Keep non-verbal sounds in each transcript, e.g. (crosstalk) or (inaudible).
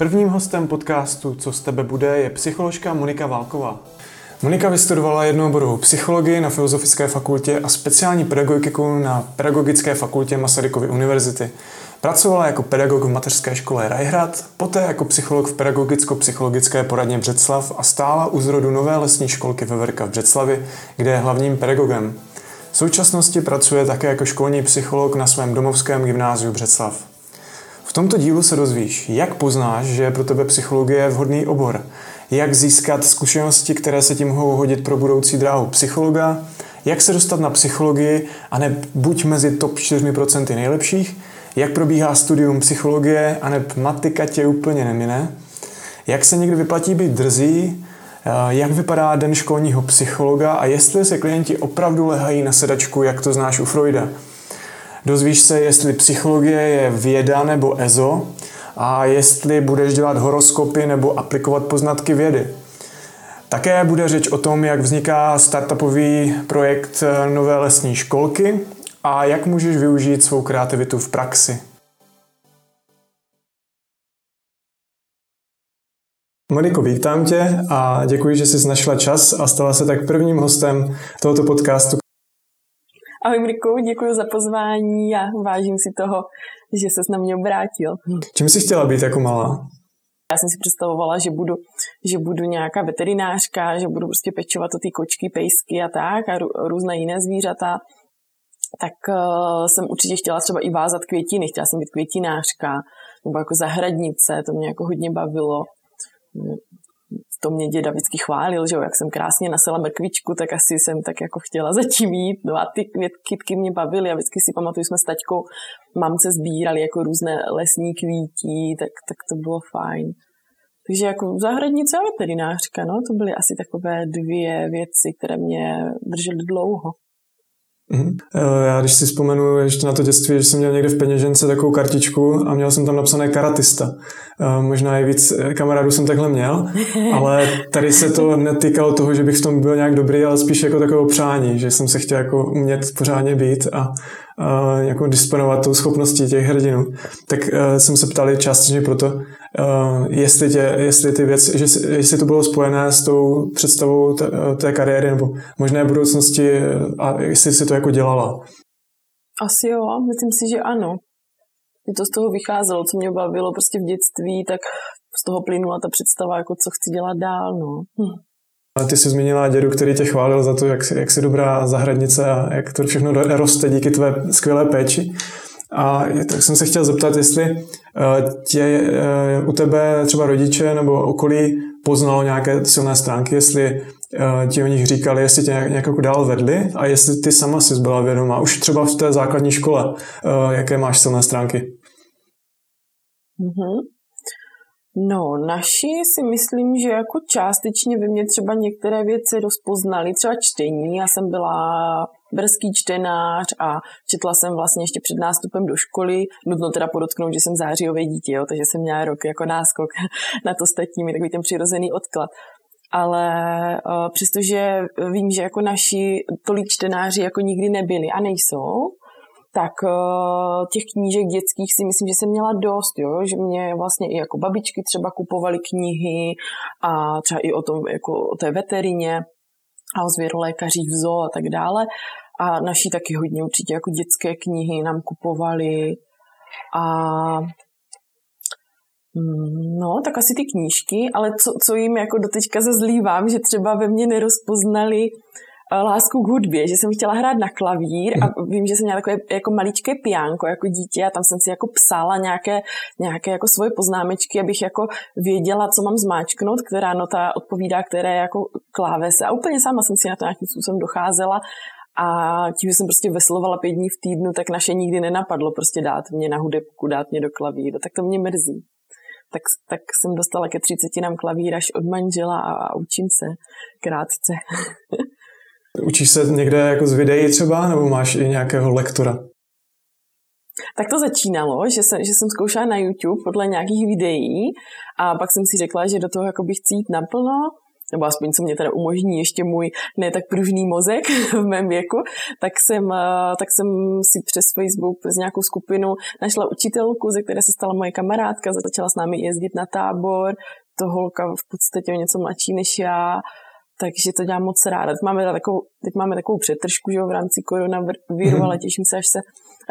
Prvním hostem podcastu Co z tebe bude je psycholožka Monika Válková. Monika vystudovala jednooborovou psychologii na Filozofické fakultě a speciální pedagogiku na Pedagogické fakultě Masarykovy univerzity. Pracovala jako pedagog v mateřské škole Rajhrad, poté jako psycholog v pedagogicko-psychologické poradně Břeclav a stála u zrodu nové lesní školky Veverka v Břeclavi, kde je hlavním pedagogem. V současnosti pracuje také jako školní psycholog na svém domovském gymnáziu Břeclav. V tomto dílu se dozvíš, jak poznáš, že je pro tebe psychologie vhodný obor, jak získat zkušenosti, které se ti mohou hodit pro budoucí dráhu psychologa, jak se dostat na psychologii a ne buď mezi top 4% nejlepších, jak probíhá studium psychologie a ne matika tě úplně nemine, jak se někdy vyplatí být drzí, eh, jak vypadá den školního psychologa a jestli se klienti opravdu lehají na sedačku, jak to znáš u Freuda. Dozvíš se, jestli psychologie je věda nebo EZO a jestli budeš dělat horoskopy nebo aplikovat poznatky vědy. Také bude řeč o tom, jak vzniká startupový projekt Nové lesní školky a jak můžeš využít svou kreativitu v praxi. Moniko, vítám tě a děkuji, že jsi našla čas a stala se tak prvním hostem tohoto podcastu. Ahoj Mirku, děkuji za pozvání a vážím si toho, že ses na mě obrátil. Čím jsi chtěla být jako malá? Já jsem si představovala, že budu, že budu nějaká veterinářka, že budu prostě pečovat o ty kočky, pejsky a tak a různé jiné zvířata. Tak uh, jsem určitě chtěla třeba i vázat květiny, chtěla jsem být květinářka nebo jako zahradnice, to mě jako hodně bavilo to mě děda vždycky chválil, že jo, jak jsem krásně nasela mrkvičku, tak asi jsem tak jako chtěla (laughs) zatím jít. No a ty kytky mě bavily a vždycky si pamatuju, jsme s taťkou mamce sbírali jako různé lesní kvítí, tak, tak to bylo fajn. Takže jako zahradnice a veterinářka, no, to byly asi takové dvě věci, které mě držely dlouho. Mm-hmm. Já když si vzpomenu ještě na to dětství, že jsem měl někde v peněžence takovou kartičku a měl jsem tam napsané karatista. Eh, možná i víc eh, kamarádů jsem takhle měl, (laughs) ale tady se to netýkalo toho, že bych v tom byl nějak dobrý, ale spíš jako takové přání, že jsem se chtěl jako umět pořádně být a, jako disponovat tou schopností těch hrdinů. Tak uh, jsem se ptal částečně proto, Uh, jestli, tě, jestli ty věci, že, jestli to bylo spojené s tou představou té, té kariéry nebo možné budoucnosti a jestli si to jako dělala. Asi jo, myslím si, že ano. Mě to z toho vycházelo, co mě bavilo prostě v dětství, tak z toho plynula ta představa, jako co chci dělat dál, no. Hm. Ty jsi zmínila dědu, který tě chválil za to, jak, jak jsi dobrá zahradnice a jak to všechno roste díky tvé skvělé péči. A tak jsem se chtěl zeptat, jestli eh, tě, eh, u tebe třeba rodiče nebo okolí poznalo nějaké silné stránky, jestli eh, ti o nich říkali, jestli tě nějak jako dál vedli a jestli ty sama jsi byla vědomá, už třeba v té základní škole, jaké máš silné stránky? Mm-hmm. No, naši si myslím, že jako částečně by mě třeba některé věci rozpoznali, třeba čtení. Já jsem byla brzký čtenář a četla jsem vlastně ještě před nástupem do školy. Nutno teda podotknout, že jsem zářijové dítě, jo, takže jsem měla rok jako náskok (laughs) na to statí, takový ten přirozený odklad. Ale uh, přestože vím, že jako naši tolik čtenáři jako nikdy nebyli a nejsou, tak uh, těch knížek dětských si myslím, že jsem měla dost, jo? že mě vlastně i jako babičky třeba kupovaly knihy a třeba i o, tom, jako o té veterině a o zvěrolékařích v zoo a tak dále. A naši taky hodně určitě jako dětské knihy nám kupovali a mm, No, tak asi ty knížky, ale co, co jim jako doteďka zazlívám, že třeba ve mně nerozpoznali Eh, lásku k hudbě, že jsem chtěla hrát na klavír a mhm. vím, že jsem měla takové jako maličké piánko jako dítě a tam jsem si jako psala nějaké, nějaké jako svoje poznámečky, abych jako věděla, co mám zmáčknout, která nota odpovídá, které jako klávese a úplně sama jsem si na to nějakým způsobem docházela a tím, že jsem prostě veslovala pět dní v týdnu, tak naše nikdy nenapadlo prostě dát mě na hudebku, dát mě do klavíru, tak to mě mrzí. Tak, tak jsem dostala ke třicetinám klavír až od manžela a, a učím se krátce. (laughs) Učíš se někde jako z videí třeba, nebo máš i nějakého lektora? Tak to začínalo, že jsem, že jsem zkoušela na YouTube podle nějakých videí a pak jsem si řekla, že do toho jako bych chci jít naplno nebo aspoň co mě teda umožní ještě můj ne tak pružný mozek (laughs) v mém věku, tak jsem, eh, tak jsem si přes Facebook, přes nějakou skupinu našla učitelku, ze které se stala moje kamarádka, začala s námi jezdit na tábor, to holka v podstatě o něco mladší než já, takže to dělám moc ráda. Teď máme takovou, teď máme takovou přetržku že v rámci koronaviru, mm-hmm. ale těším se, až se,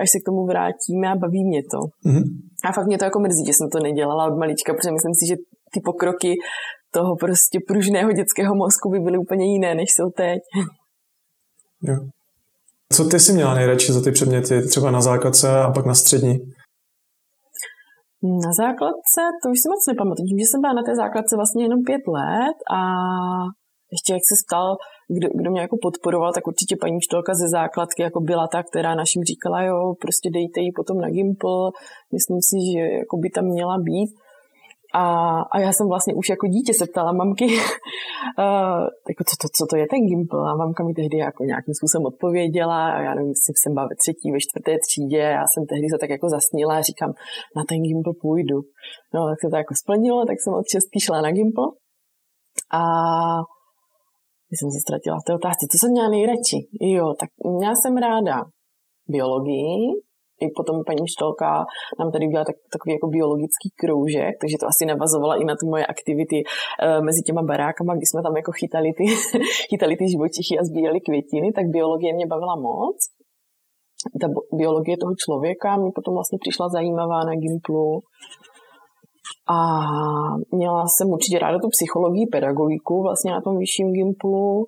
až se k tomu vrátíme a baví mě to. Mm-hmm. A fakt mě to jako mrzí, že jsem to nedělala od malička, protože myslím si, že ty pokroky toho prostě pružného dětského mozku by byly úplně jiné, než jsou teď. Jo. Co ty jsi měla nejradši za ty předměty, třeba na základce a pak na střední? Na základce, to už si moc nepamatuju, že jsem byla na té základce vlastně jenom pět let a ještě jak se stal, kdo, kdo mě jako podporoval, tak určitě paní učitelka ze základky jako byla ta, která našim říkala, jo, prostě dejte ji potom na Gimple, myslím si, že jako by tam měla být. A, a já jsem vlastně už jako dítě se ptala mamky, (laughs) uh, jako co, to, co to je ten Gimple? A mamka mi tehdy jako nějakým způsobem odpověděla. A já nevím, jestli jsem byla ve třetí, ve čtvrté třídě. Já jsem tehdy se tak jako zasnila a říkám, na ten Gimple půjdu. No, tak se to jako splnilo, tak jsem od šestky šla na Gimple. A když jsem se ztratila v té otázce, co jsem měla nejradši? Jo, tak měla jsem ráda biologii, i potom paní Štolka nám tady udělala tak, takový jako biologický kroužek, takže to asi navazovala i na ty moje aktivity e, mezi těma barákama, kdy jsme tam jako chytali ty, (laughs) chytali ty živočichy a sbírali květiny, tak biologie mě bavila moc. Ta biologie toho člověka mi potom vlastně přišla zajímavá na Gimplu. A měla jsem určitě ráda tu psychologii, pedagogiku vlastně na tom vyšším Gimplu.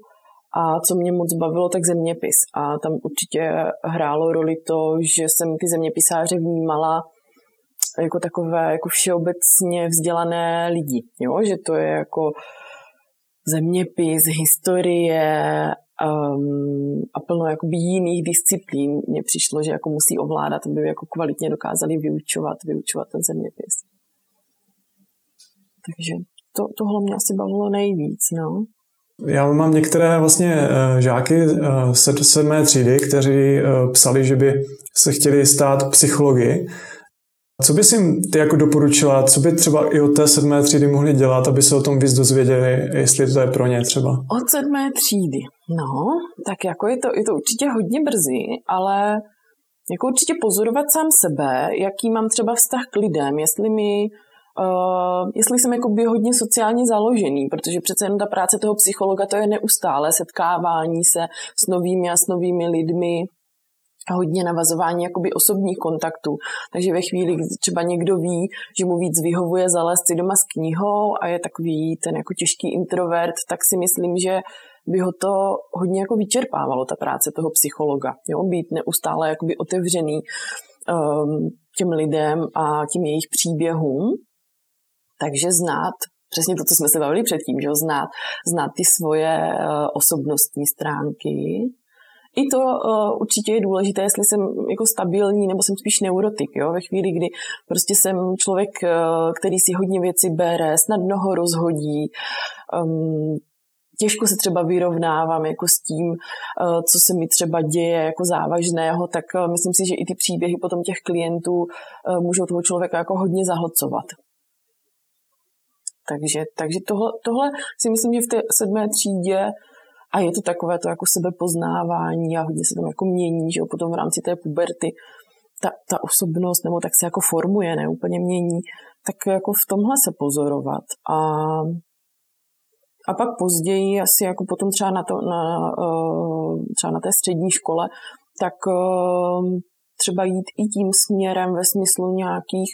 A co mě moc bavilo, tak zeměpis. A tam určitě hrálo roli to, že jsem ty zeměpisáře vnímala jako takové jako všeobecně vzdělané lidi. Jo? Že to je jako zeměpis, historie um, a plno jakoby jiných disciplín. Mně přišlo, že jako musí ovládat, aby jako kvalitně dokázali vyučovat, vyučovat ten zeměpis. Takže to, tohle mě asi bavilo nejvíc. No. Já mám některé vlastně eh, žáky z eh, sedmé třídy, kteří eh, psali, že by se chtěli stát psychologi. Co bys jim ty jako doporučila, co by třeba i od té sedmé třídy mohli dělat, aby se o tom víc dozvěděli, jestli to je pro ně třeba? Od sedmé třídy, no, tak jako je to, je to určitě hodně brzy, ale jako určitě pozorovat sám sebe, jaký mám třeba vztah k lidem, jestli mi Uh, jestli jsem jakoby hodně sociálně založený, protože přece jen ta práce toho psychologa to je neustále setkávání se s novými a s novými lidmi, hodně navazování jakoby osobních kontaktů. Takže ve chvíli, kdy třeba někdo ví, že mu víc vyhovuje zalézt si doma s knihou a je takový ten jako těžký introvert, tak si myslím, že by ho to hodně jako vyčerpávalo, ta práce toho psychologa. Jo? Být neustále jakoby otevřený um, těm lidem a tím jejich příběhům takže znát přesně to, co jsme se bavili předtím, že znát, znát ty svoje uh, osobnostní stránky. I to uh, určitě je důležité, jestli jsem jako stabilní nebo jsem spíš neurotik. Jo? Ve chvíli, kdy prostě jsem člověk, uh, který si hodně věci bere, snadno ho rozhodí, um, těžko se třeba vyrovnávám jako s tím, co se mi třeba děje jako závažného, tak myslím si, že i ty příběhy potom těch klientů můžou toho člověka jako hodně zahlcovat. Takže, takže tohle, tohle si myslím, že v té sedmé třídě a je to takové to jako sebepoznávání a hodně se tam jako mění, že jo, potom v rámci té puberty ta, ta osobnost nebo tak se jako formuje, ne úplně mění, tak jako v tomhle se pozorovat. A, a pak později, asi jako potom třeba na, to, na, eh, třeba na té střední škole, tak eh, třeba jít i tím směrem ve smyslu nějakých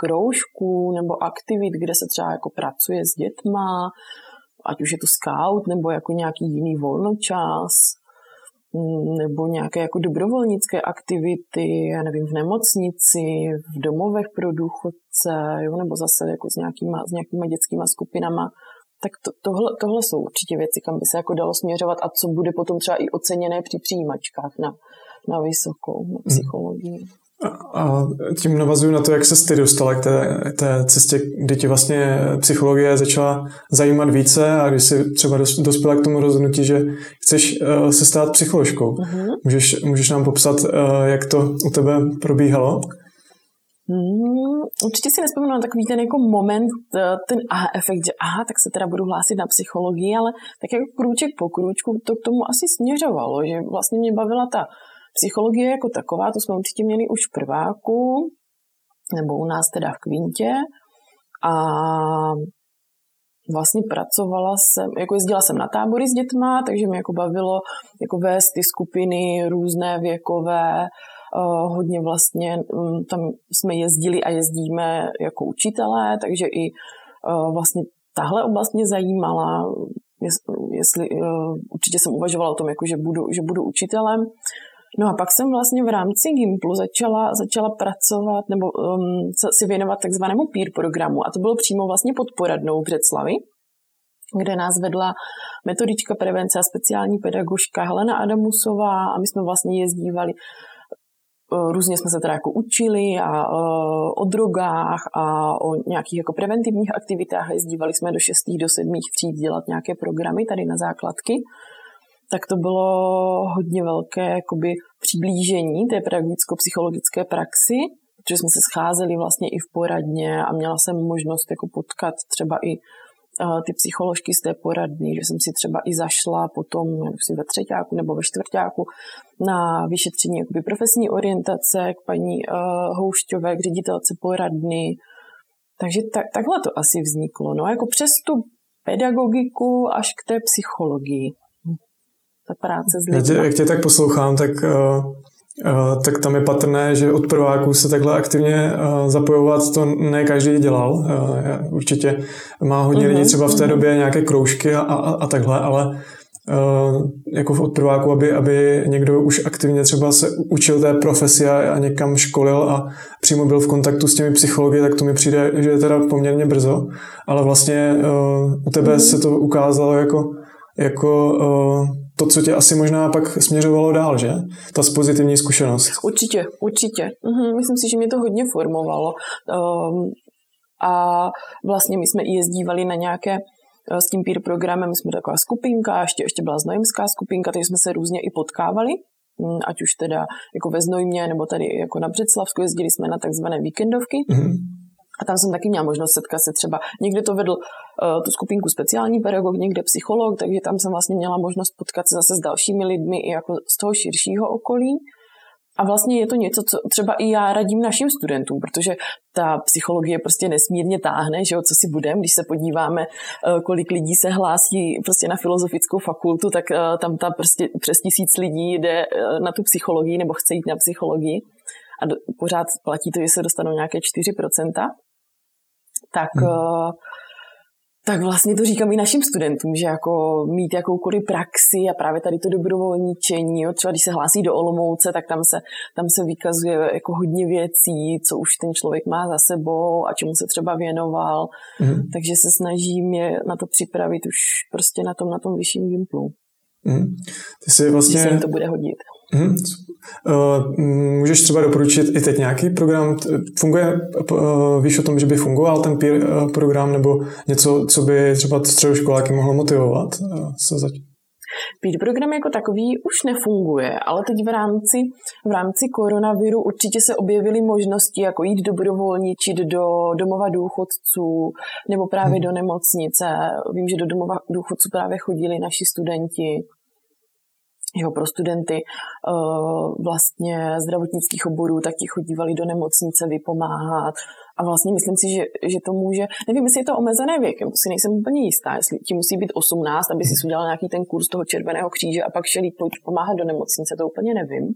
kroužků nebo aktivit, kde se třeba jako pracuje s dětma, ať už je to scout nebo jako nějaký jiný volnočas, mm, nebo nějaké jako dobrovolnické aktivity, já nevím, v nemocnici, v domovech pro důchodce, jo, nebo zase jako s nějakýma, s nějakýma dětskýma skupinama, tak to, tohle, tohle jsou určitě věci, kam by se jako dalo směřovat a co bude potom třeba i oceněné při přijímačkách na, na vysokou na mhm. psychologii. A tím navazuju na to, jak se ty dostala k té, té cestě, kdy ti vlastně psychologie začala zajímat více a když jsi třeba dospěla k tomu rozhodnutí, že chceš uh, se stát psycholožkou. Uh-huh. Můžeš, můžeš nám popsat, uh, jak to u tebe probíhalo? Hmm, určitě si nespomínám na takový ten jako moment, eh, ten aha efekt, že aha, tak se teda budu hlásit na psychologii, ale tak jako krůček po krůčku to k tomu asi směřovalo, že vlastně mě bavila ta psychologie jako taková, to jsme určitě měli už v prváku, nebo u nás teda v kvintě a vlastně pracovala jsem, jako jezdila jsem na tábory s dětma, takže mě jako bavilo jako vést ty skupiny různé věkové, uh, hodně vlastně um, tam jsme jezdili a jezdíme jako učitelé, takže i uh, vlastně tahle oblast mě zajímala, jestli uh, určitě jsem uvažovala o tom, jako že, budu, že budu učitelem. No a pak jsem vlastně v rámci Gimplu začala, začala pracovat nebo um, si věnovat takzvanému peer programu a to bylo přímo vlastně pod poradnou v Břeclavi, kde nás vedla metodička prevence a speciální pedagožka Helena Adamusová a my jsme vlastně jezdívali uh, Různě jsme se teda jako učili a uh, o drogách a o nějakých jako preventivních aktivitách. Jezdívali jsme do 6. do 7. tříd dělat nějaké programy tady na základky tak to bylo hodně velké jakoby, přiblížení té pedagogicko-psychologické praxi, protože jsme se scházeli vlastně i v poradně a měla jsem možnost jako potkat třeba i uh, ty psycholožky z té poradny, že jsem si třeba i zašla potom si ve třetíku nebo ve čtvrtáku na vyšetření jakoby profesní orientace k paní uh, Houšťové, k ředitelce poradny. Takže tak, takhle to asi vzniklo. No jako přes tu pedagogiku až k té psychologii ta práce s lidmi. Jak tě tak poslouchám, tak, uh, uh, tak tam je patrné, že od prváků se takhle aktivně uh, zapojovat, to ne každý dělal. Uh, určitě má hodně uh-huh, lidí mhm, třeba v té uh-huh. době nějaké kroužky a, a, a takhle, ale jako od prváku, aby, aby někdo už aktivně třeba se učil té profesi a, a někam školil a přímo byl v kontaktu s těmi psychologi, tak to mi přijde, že je teda poměrně brzo, ale vlastně uh, u tebe uh-huh. se to ukázalo jako, jako uh, to, co tě asi možná pak směřovalo dál, že? Ta pozitivní zkušenost. Určitě, určitě. Mhm, myslím si, že mě to hodně formovalo. Um, a vlastně my jsme i jezdívali na nějaké eh, s tím peer programem, my jsme taková skupinka, ještě, ještě byla znojemská skupinka, takže jsme se různě i potkávali, hm, ať už teda jako ve Znojmě, nebo tady jako na Břeclavsku, jezdili jsme na takzvané víkendovky. Mm-hmm. A tam jsem taky měla možnost setkat se třeba, někde to vedl uh, tu skupinku speciální pedagog, někde psycholog, takže tam jsem vlastně měla možnost potkat se zase s dalšími lidmi i jako z toho širšího okolí. A vlastně je to něco, co třeba i já radím našim studentům, protože ta psychologie prostě nesmírně táhne, že jo, co si budeme, když se podíváme, eh, kolik lidí se hlásí prostě na filozofickou fakultu, tak eh, tam ta prostě přes tisíc lidí jde na tu psychologii nebo chce jít na psychologii. A pořád platí to, že se dostanou nějaké 4% tak, hmm. Eh, tak vlastně to říkám i našim studentům, že jako mít jakoukoliv praxi a právě tady to dobrovolničení, jo, třeba když se hlásí do Olomouce, tak tam se, tam se vykazuje jako hodně věcí, co už ten člověk má za sebou a čemu se třeba věnoval, mm. takže se snažím je na to připravit už prostě na tom, na tom vyšším gimplu. Mm. Ty jsi vlastně... Že se jim to bude hodit. Mm. Uh, můžeš třeba doporučit i teď nějaký program? Funguje, uh, víš o tom, že by fungoval ten peer uh, program nebo něco, co by třeba středoškoláky mohlo motivovat? Uh, se zač- Peer program jako takový už nefunguje, ale teď v rámci, v rámci koronaviru určitě se objevily možnosti jako jít dobrovolničit do domova důchodců nebo právě hmm. do nemocnice. Vím, že do domova důchodců právě chodili naši studenti jo, pro studenty uh, vlastně zdravotnických oborů, tak ti chodívali do nemocnice vypomáhat. A vlastně myslím si, že, že to může, nevím, jestli je to omezené věkem, si nejsem úplně jistá, jestli ti musí být 18, aby si udělal nějaký ten kurz toho Červeného kříže a pak šel jít pomáhat do nemocnice, to úplně nevím.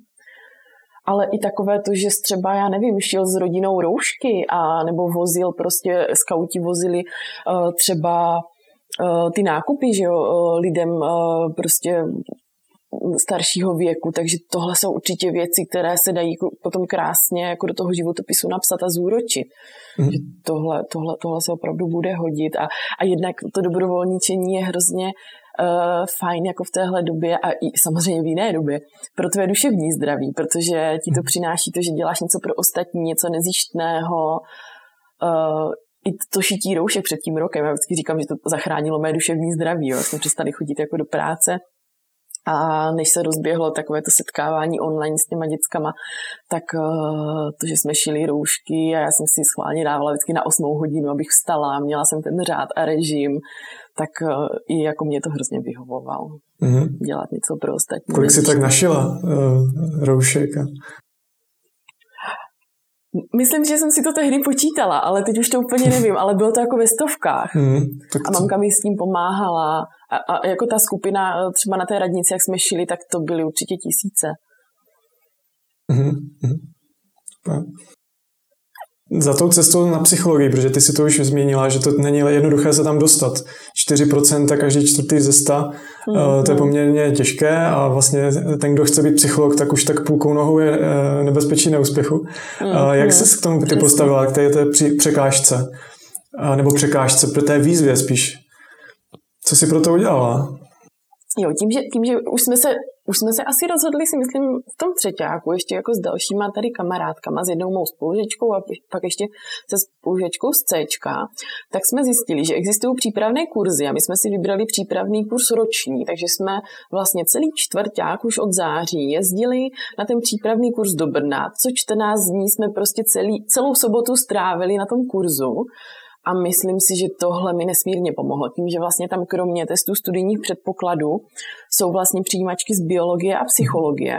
Ale i takové to, že třeba, já nevím, šel s rodinou roušky a nebo vozil, prostě skauti vozili uh, třeba uh, ty nákupy, že jo, lidem prostě staršího věku, takže tohle jsou určitě věci, které se dají potom krásně jako do toho životopisu napsat a zúročit. Mm. Že tohle, tohle, tohle se opravdu bude hodit a, a jednak to dobrovolničení je hrozně uh, fajn jako v téhle době a i samozřejmě v jiné době pro tvé duševní zdraví, protože ti to mhm. přináší to, že děláš něco pro ostatní, něco nezištného, uh, i to šití roušek před tím rokem. Já vždycky říkám, že to zachránilo mé duševní zdraví. Jo. Jsme přestali chodit jako do práce a než se rozběhlo takové to setkávání online s těma dětskama, tak uh, to, že jsme šili roušky a já jsem si schválně dávala vždycky na 8 hodinu, abych vstala, měla jsem ten řád a režim, tak uh, i jako mě to hrozně vyhovovalo. Mm-hmm. Dělat něco pro ostatní. Kolik si tak našila uh, roušek? A... Myslím, že jsem si to tehdy počítala, ale teď už to úplně nevím, ale bylo to jako ve stovkách. Hmm, tak a mamka mi s tím pomáhala. A, a jako ta skupina eh, třeba na té radnici, jak jsme šili, tak to byly určitě tisíce. Hmm, hmm za tou cestou na psychologii, protože ty si to už zmínila, že to není jednoduché se tam dostat. 4% každý čtvrtý ze 100, mm, to je poměrně těžké a vlastně ten, kdo chce být psycholog, tak už tak půlkou nohou je eh, nebezpečí neúspěchu. Mm, Jak mm, se k tomu ty postavila, k té, té překážce? Nebo překážce, pro té výzvě spíš? Co jsi pro to udělala? Jo, tím, že, tím, že už jsme se už jsme se asi rozhodli, si myslím, v tom třetíku, ještě jako s dalšíma tady kamarádkama, s jednou mou spolužečkou a pak ještě se spolužečkou z C, tak jsme zjistili, že existují přípravné kurzy a my jsme si vybrali přípravný kurz roční, takže jsme vlastně celý čtvrták už od září jezdili na ten přípravný kurz do Brna, co 14 dní jsme prostě celý, celou sobotu strávili na tom kurzu a myslím si, že tohle mi nesmírně pomohlo. Tím, že vlastně tam kromě testů studijních předpokladů jsou vlastně přijímačky z biologie a psychologie,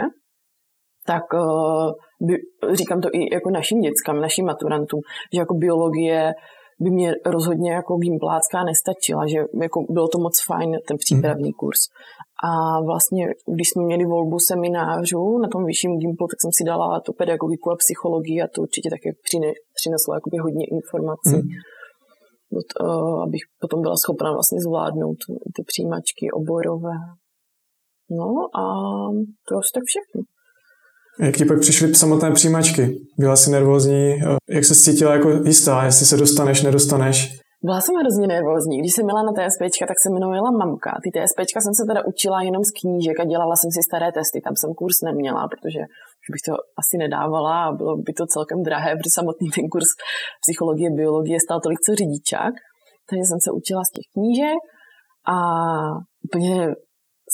tak uh, by, říkám to i jako našim dětskám, našim maturantům, že jako biologie by mě rozhodně jako gimplácká nestačila, že jako bylo to moc fajn, ten přípravný mhm. kurz. A vlastně, když jsme měli volbu seminářů na tom vyšším gimplu, tak jsem si dala tu pedagogiku a psychologii a to určitě také přineslo jakoby hodně informací. Mm abych potom byla schopna vlastně zvládnout ty přijímačky oborové. No a to asi tak všechno. Jak ti pak přišly samotné přijímačky? Byla jsi nervózní? Jak se cítila jako jistá, jestli se dostaneš, nedostaneš? Byla jsem hrozně nervózní. Když jsem měla na TSP, tak se jmenovala mamka. Ty TSP jsem se teda učila jenom z knížek a dělala jsem si staré testy. Tam jsem kurz neměla, protože bych to asi nedávala a bylo by to celkem drahé, protože samotný ten kurz psychologie, biologie stál tolik co řidičák. Takže jsem se učila z těch knížek a úplně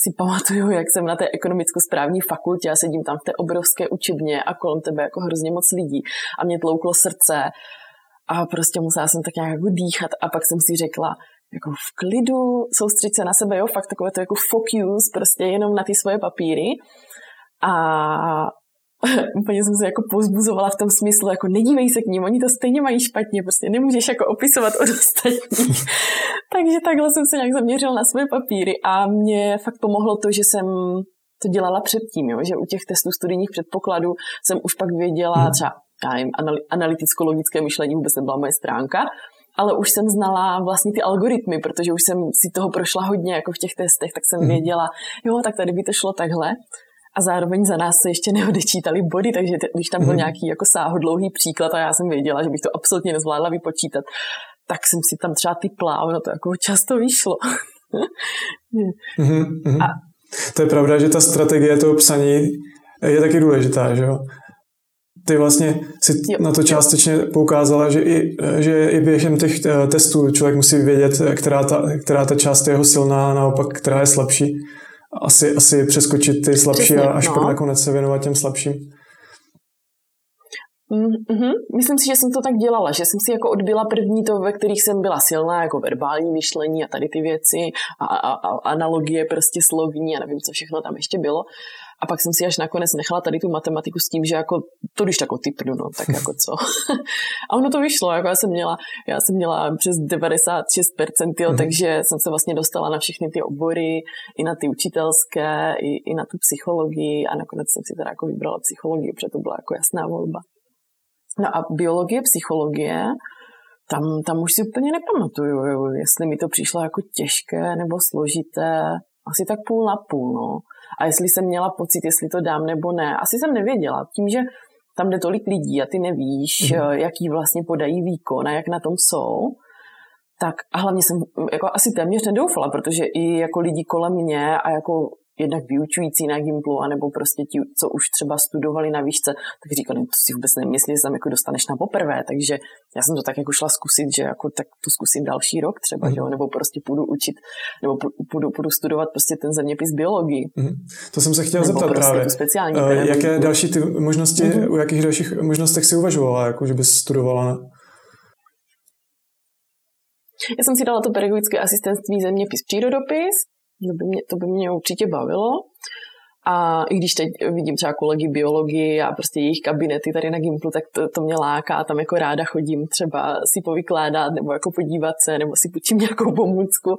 si pamatuju, jak jsem na té ekonomicko-správní fakultě a sedím tam v té obrovské učebně a kolem tebe jako hrozně moc lidí a mě tlouklo srdce a prostě musela jsem tak nějak jako dýchat a pak jsem si řekla, jako v klidu, soustředit se na sebe, jo, fakt takové to jako focus, prostě jenom na ty svoje papíry. A (laughs) úplně jsem se jako pozbuzovala v tom smyslu, jako nedívej se k ním, oni to stejně mají špatně, prostě nemůžeš jako opisovat od ostatních. (laughs) Takže takhle jsem se nějak zaměřila na svoje papíry a mě fakt pomohlo to, že jsem to dělala předtím, jo? že u těch testů studijních předpokladů jsem už pak věděla hmm. třeba já nevím, analyticko-logické myšlení vůbec nebyla moje stránka, ale už jsem znala vlastně ty algoritmy, protože už jsem si toho prošla hodně jako v těch testech, tak jsem hmm. věděla, jo, tak tady by to šlo takhle. A zároveň za nás se ještě neodečítali body, takže když tam byl hmm. nějaký jako sáhodlouhý příklad a já jsem věděla, že bych to absolutně nezvládla vypočítat, tak jsem si tam třeba typla a ono to jako často vyšlo. mm-hmm. (laughs) a... To je pravda, že ta strategie toho psaní je taky důležitá, že jo? ty vlastně si jo. na to částečně poukázala, že i, že i během těch eh, testů člověk musí vědět, která ta, která ta část je jeho silná a naopak, která je slabší. Asi, asi přeskočit ty slabší Přesně, a až no. pak nakonec se věnovat těm slabším. Mm-hmm. Myslím si, že jsem to tak dělala, že jsem si jako odbyla první to, ve kterých jsem byla silná, jako verbální myšlení a tady ty věci a, a, a analogie prostě slovní a nevím, co všechno tam ještě bylo. A pak jsem si až nakonec nechala tady tu matematiku s tím, že jako to když tako typnu, no, tak jako co. (laughs) a ono to vyšlo, jako já jsem měla, já jsem měla přes 96%, jo, mm. takže jsem se vlastně dostala na všechny ty obory, i na ty učitelské, i, i na tu psychologii a nakonec jsem si teda jako vybrala psychologii, protože to byla jako jasná volba. No a biologie, psychologie, tam, tam už si úplně nepamatuju, jestli mi to přišlo jako těžké nebo složité, asi tak půl na půl, no. A jestli jsem měla pocit, jestli to dám nebo ne, asi jsem nevěděla. Tím, že tam jde tolik lidí a ty nevíš, mm. jaký vlastně podají výkon a jak na tom jsou, tak a hlavně jsem jako asi téměř nedoufala, protože i jako lidi kolem mě a jako jednak vyučující na Gimplu, anebo prostě ti, co už třeba studovali na výšce, tak říkali, to si vůbec nemyslí, že tam jako dostaneš na poprvé, takže já jsem to tak jako šla zkusit, že jako tak to zkusím další rok třeba, mm. že jo, nebo prostě půjdu učit, nebo půjdu, půjdu studovat prostě ten zeměpis biologii. Mm. To jsem se chtěl zeptat prostě právě. Speciální uh, jaké další ty možnosti, mm-hmm. u jakých dalších možnostech si uvažovala, jako že bys studovala já jsem si dala to pedagogické asistentství zeměpis přírodopis, to by mě, to by mě určitě bavilo. A i když teď vidím třeba kolegy biologii a prostě jejich kabinety tady na Gimplu, tak to, to mě láká. Tam jako ráda chodím třeba si povykládat nebo jako podívat se, nebo si půjčím (laughs) nějakou pomůcku.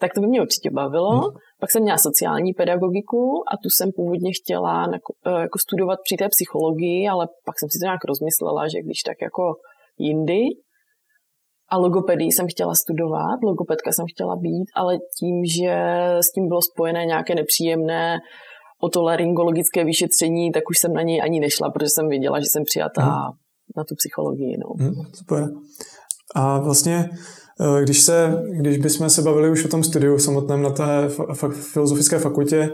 Tak to by mě určitě bavilo. Hmm. Pak jsem měla sociální pedagogiku a tu jsem původně chtěla eh, jako studovat při té psychologii, ale pak jsem si to nějak rozmyslela, že když tak jako jindy, a logopedii jsem chtěla studovat, logopedka jsem chtěla být, ale tím, že s tím bylo spojené nějaké nepříjemné otolaryngologické vyšetření, tak už jsem na něj ani nešla, protože jsem věděla, že jsem přijatá hmm. na tu psychologii. No. Hmm, super. A vlastně, eh, když, se, když bychom se bavili už o tom studiu samotném na té fa- filozofické fakultě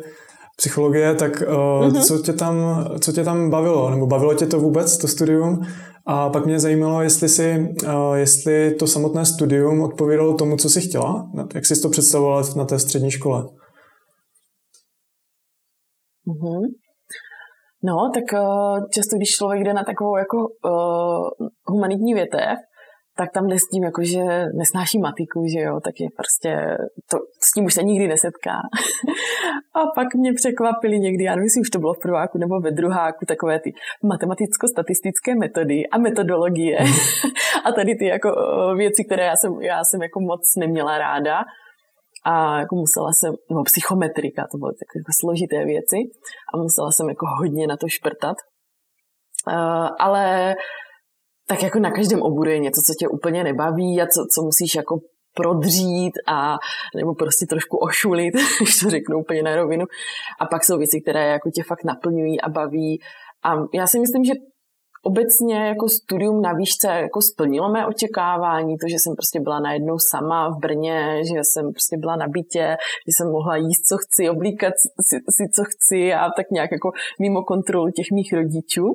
psychologie, tak mm-hmm. co, tě tam, co tě tam bavilo? Nebo bavilo tě to vůbec, to studium? A pak mě zajímalo, jestli, si, uh, jestli to samotné studium odpovídalo tomu, co jsi chtěla. Jak jsi to představovala na té střední škole? Mm-hmm. No, tak uh, často, když člověk jde na takovou jako uh, humanitní větev, tak tam jde s tím, jako, že nesnáší matiku, že jo, tak je prostě, to, s tím už se nikdy nesetká. (laughs) a pak mě překvapily někdy, já nevím, už to bylo v prváku nebo ve druháku, takové ty matematicko-statistické metody a metodologie. (laughs) A tady ty jako věci, které já jsem, já jsem jako moc neměla ráda. A jako musela jsem, no psychometrika, to byly takové jako složité věci a musela jsem jako hodně na to šprtat. Uh, ale tak jako na každém oboru je něco, co tě úplně nebaví a co, co musíš jako prodřít a nebo prostě trošku ošulit, (laughs) když to řeknu úplně na rovinu. A pak jsou věci, které jako tě fakt naplňují a baví. A já si myslím, že obecně jako studium na výšce jako splnilo mé očekávání, to, že jsem prostě byla najednou sama v Brně, že jsem prostě byla na bytě, že jsem mohla jíst, co chci, oblíkat si, si co chci a tak nějak jako mimo kontrolu těch mých rodičů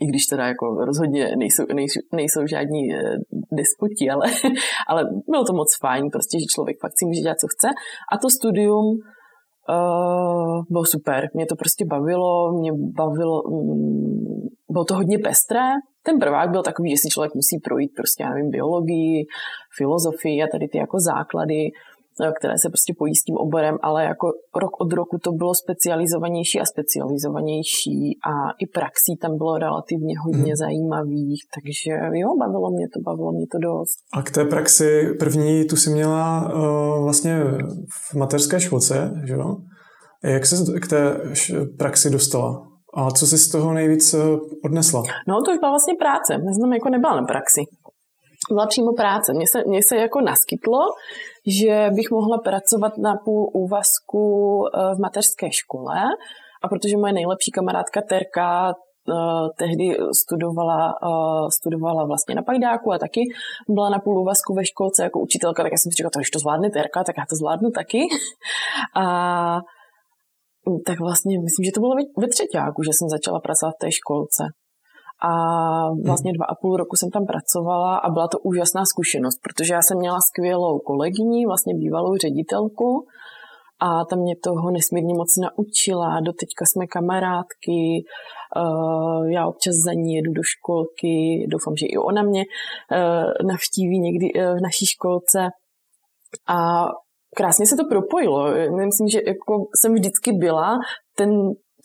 i když teda jako rozhodně nejsou, nejsou, nejsou žádní eh, despoti, ale, (laughs) ale bylo to moc fajn, prostě, že člověk fakt si může dělat, co chce. A to studium uh, bylo super, mě to prostě bavilo, mě bavilo, um, bylo to hodně pestré. Ten prvák byl takový, že si člověk musí projít prostě, já nevím, biologii, filozofii a tady ty jako základy které se prostě pojí s tím oborem, ale jako rok od roku to bylo specializovanější a specializovanější a i praxí tam bylo relativně hodně hmm. zajímavých, takže jo, bavilo mě to, bavilo mě to dost. A k té praxi první tu si měla uh, vlastně v mateřské školce, že jo? Jak se k té praxi dostala? A co jsi z toho nejvíc eh, odnesla? No, to už byla vlastně práce. Neznám, jako nebyla na praxi byla přímo práce. Mně se, mně se jako naskytlo, že bych mohla pracovat na půl úvazku eh, v mateřské škole a protože moje nejlepší kamarádka Terka Uh, tehdy studovala, uh, studovala vlastně na Pajdáku a taky byla na půl úvazku ve školce jako učitelka, tak já jsem si říkala, když to zvládne Terka, tak já to zvládnu taky. (laughs) A tak vlastně myslím, že to bylo ve třetíku, že jsem začala pracovat v té školce. A vlastně hmm. dva a půl roku jsem tam pracovala a byla to úžasná zkušenost, protože já jsem měla skvělou kolegyni, vlastně bývalou ředitelku a tam mě toho nesmírně moc naučila. Doteďka jsme kamarádky, já občas za ní jedu do školky, doufám, že i ona mě navštíví někdy v naší školce. A krásně se to propojilo. Myslím, že jako jsem vždycky byla ten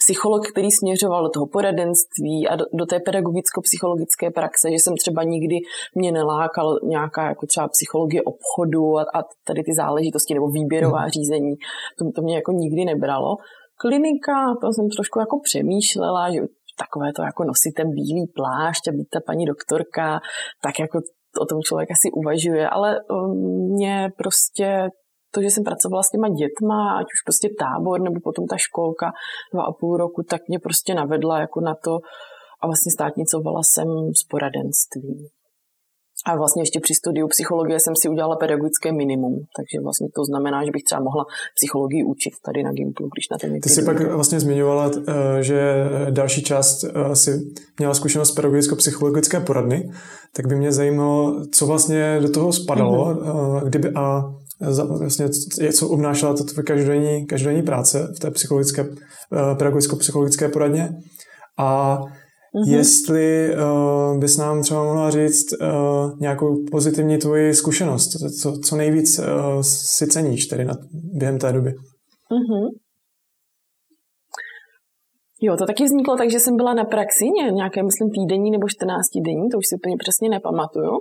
psycholog, který směřoval do toho poradenství a do, do té pedagogicko-psychologické praxe, že jsem třeba nikdy mě nelákal nějaká jako třeba psychologie obchodu a, a tady ty záležitosti nebo výběrová hmm. řízení. To, to mě jako nikdy nebralo. Klinika, to jsem trošku jako přemýšlela, že takové to jako nosit ten bílý plášť a být ta paní doktorka, tak jako o tom člověk asi uvažuje, ale um, mě prostě to, že jsem pracovala s těma dětma, ať už prostě tábor nebo potom ta školka dva a půl roku, tak mě prostě navedla jako na to a vlastně státnicovala jsem z poradenství. A vlastně ještě při studiu psychologie jsem si udělala pedagogické minimum, takže vlastně to znamená, že bych třeba mohla psychologii učit tady na Gimplu, když na ten Ty jsi pak vlastně zmiňovala, eh, že další část eh, si měla zkušenost pedagogicko-psychologické poradny, tak by mě zajímalo, co vlastně do toho spadalo, mm-hmm. kdyby a vlastně, co obnášela to tvoje každodenní, každodenní práce v té psychologické, pedagogicko-psychologické poradně a Mm-hmm. Jestli uh, bys nám třeba mohla říct uh, nějakou pozitivní tvoji zkušenost, co, co nejvíc uh, si ceníš tedy na, během té doby. Mm-hmm. Jo, to taky vzniklo tak, že jsem byla na praxi nějaké, myslím, týdenní nebo 14 denní, to už si úplně přesně nepamatuju.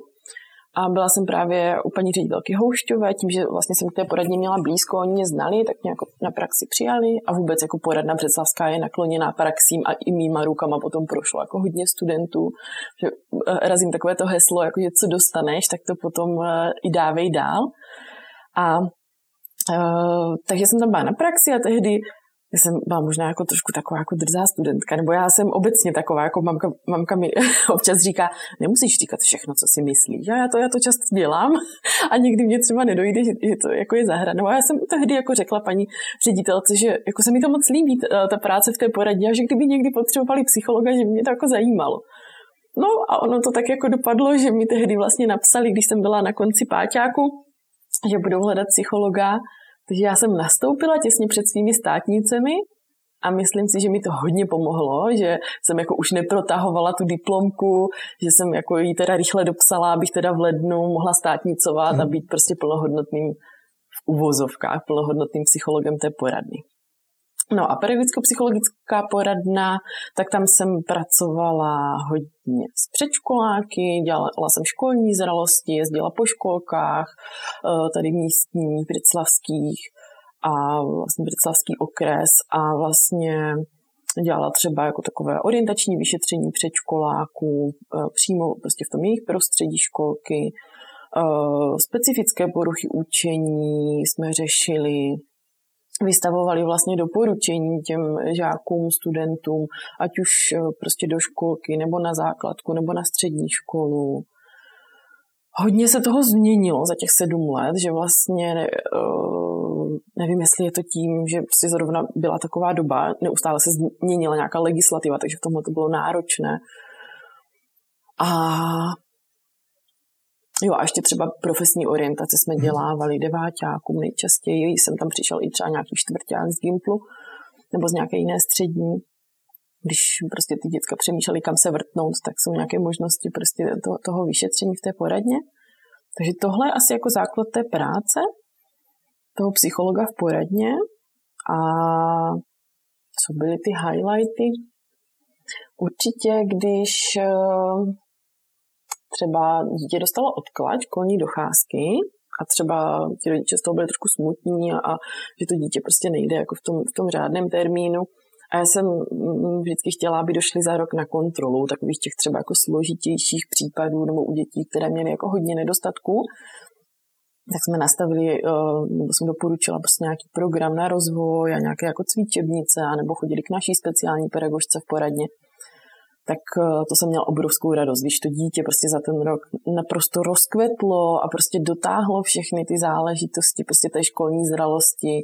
A byla jsem právě u paní ředitelky Houšťové, tím, že vlastně jsem k té poradně měla blízko, oni mě znali, tak mě jako na praxi přijali a vůbec jako poradna Břeclavská je nakloněná praxím a i mýma rukama potom prošlo jako hodně studentů. Že eh, razím takové to heslo, jako že co dostaneš, tak to potom eh, i dávej dál. A Uh, takže jsem tam byla na praxi a tehdy já jsem byla možná jako trošku taková jako drzá studentka, nebo já jsem obecně taková, jako mamka, mamka mi (laughs) občas říká, nemusíš říkat všechno, co si myslíš. A já to, já to často dělám (laughs) a někdy mě třeba nedojde, že, že to jako je zahra. Nebo já jsem tehdy jako řekla paní ředitelce, že jako se mi to moc líbí, ta, ta práce v té poradě a že kdyby někdy potřebovali psychologa, že mě to jako zajímalo. No a ono to tak jako dopadlo, že mi tehdy vlastně napsali, když jsem byla na konci páťáku, že budou hledat psychologa takže já jsem nastoupila těsně před svými státnicemi a myslím si, že mi to hodně pomohlo, že jsem jako už neprotahovala tu diplomku, že jsem jako ji teda rychle dopsala, abych teda v lednu mohla státnicovat hmm. a být prostě plnohodnotným v uvozovkách, plnohodnotným psychologem té poradny. No a pedagogicko-psychologická poradna, tak tam jsem pracovala hodně s předškoláky, dělala jsem školní zralosti, jezdila po školkách, eh, tady místních, břeclavských a vlastně břeclavský okres a vlastně dělala třeba jako takové orientační vyšetření předškoláků eh, přímo prostě v tom jejich prostředí školky, eh, specifické poruchy učení jsme řešili, vystavovali vlastně doporučení těm žákům, studentům, ať už eh, prostě do školky, nebo na základku, nebo na střední školu. Hodně se toho změnilo za těch sedm let, že vlastně eh, nevím, jestli je to tím, že prostě zrovna byla taková doba, neustále se změnila nějaká legislativa, takže v tomhle to bylo náročné. A Jo a ještě třeba profesní orientace jsme mhm. dělávali deváťákům nejčastěji. Jsem tam přišel i třeba nějaký čtvrták z Gimplu nebo z nějaké jiné střední. Když prostě ty děcka přemýšleli, kam se vrtnout, tak jsou nějaké možnosti prostě to, toho vyšetření v té poradně. Takže tohle je asi jako základ té práce, toho psychologa v poradně. A co byly ty highlighty? Určitě, když eh, třeba dítě dostalo odklad školní docházky a třeba ti rodiče z toho byli trošku smutní a, a že to dítě prostě nejde jako v tom, v tom řádném termínu. A já jsem vždycky chtěla, aby došli za rok na kontrolu takových těch třeba jako složitějších případů nebo u dětí, které měly jako hodně nedostatků. Tak jsme nastavili, eh, nebo jsem doporučila prostě nějaký program na rozvoj a nějaké jako cvičebnice, nebo chodili k naší speciální pedagožce v poradně tak eh, to jsem měla obrovskou radost, když to dítě prostě za ten rok naprosto rozkvetlo a prostě dotáhlo všechny ty záležitosti prostě té školní zralosti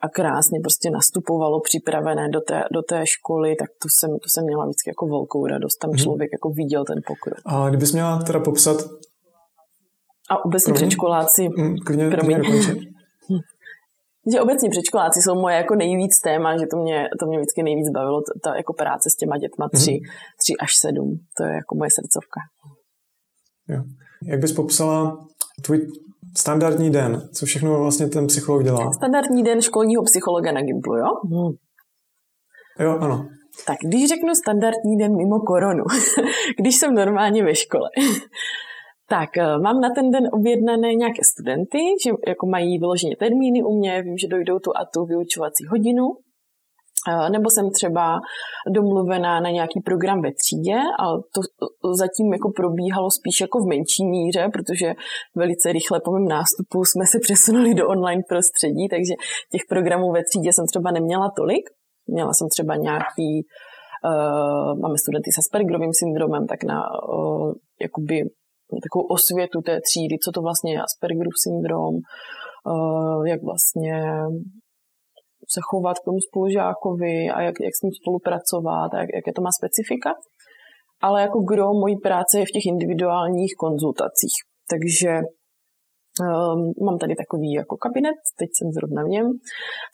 a krásně prostě nastupovalo připravené do té, do té školy, tak to jsem, to jsem měla vždycky jako velkou radost. Tam mhm. člověk jako viděl ten pokrok. A kdybys měla teda popsat a obecně předškoláci. Mm, klidně, klidně (laughs) že obecně předškoláci jsou moje jako nejvíc téma, že to mě, to mě vždycky nejvíc bavilo, ta, ta jako práce s těma dětma 3, mm-hmm. 3 až 7. To je jako moje srdcovka. Jo. Jak bys popsala tvůj standardní den? Co všechno vlastně ten psycholog dělá? Standardní den školního psychologa na Gimplu, jo? Hmm. Jo, ano. Tak když řeknu standardní den mimo koronu, (laughs) když jsem normálně ve škole, tak, eh, mám na ten den objednané nějaké studenty, že jako mají vyloženě termíny u mě, vím, že dojdou tu a tu vyučovací hodinu, eh, nebo jsem třeba domluvená na nějaký program ve třídě, ale to zatím jako probíhalo spíš jako v menší míře, protože velice rychle po mém nástupu jsme se přesunuli do online prostředí, takže těch programů ve třídě jsem třeba neměla tolik. Měla jsem třeba nějaký, uh, máme studenty s Aspergerovým syndromem, tak na uh, jakoby takovou osvětu té třídy, co to vlastně je Aspergerův syndrom, uh, jak vlastně se chovat k tomu spolužákovi a jak, jak s ním spolupracovat a jak, jaké to má specifika. Ale jako gro mojí práce je v těch individuálních konzultacích. Takže Um, mám tady takový jako kabinet, teď jsem zrovna v něm.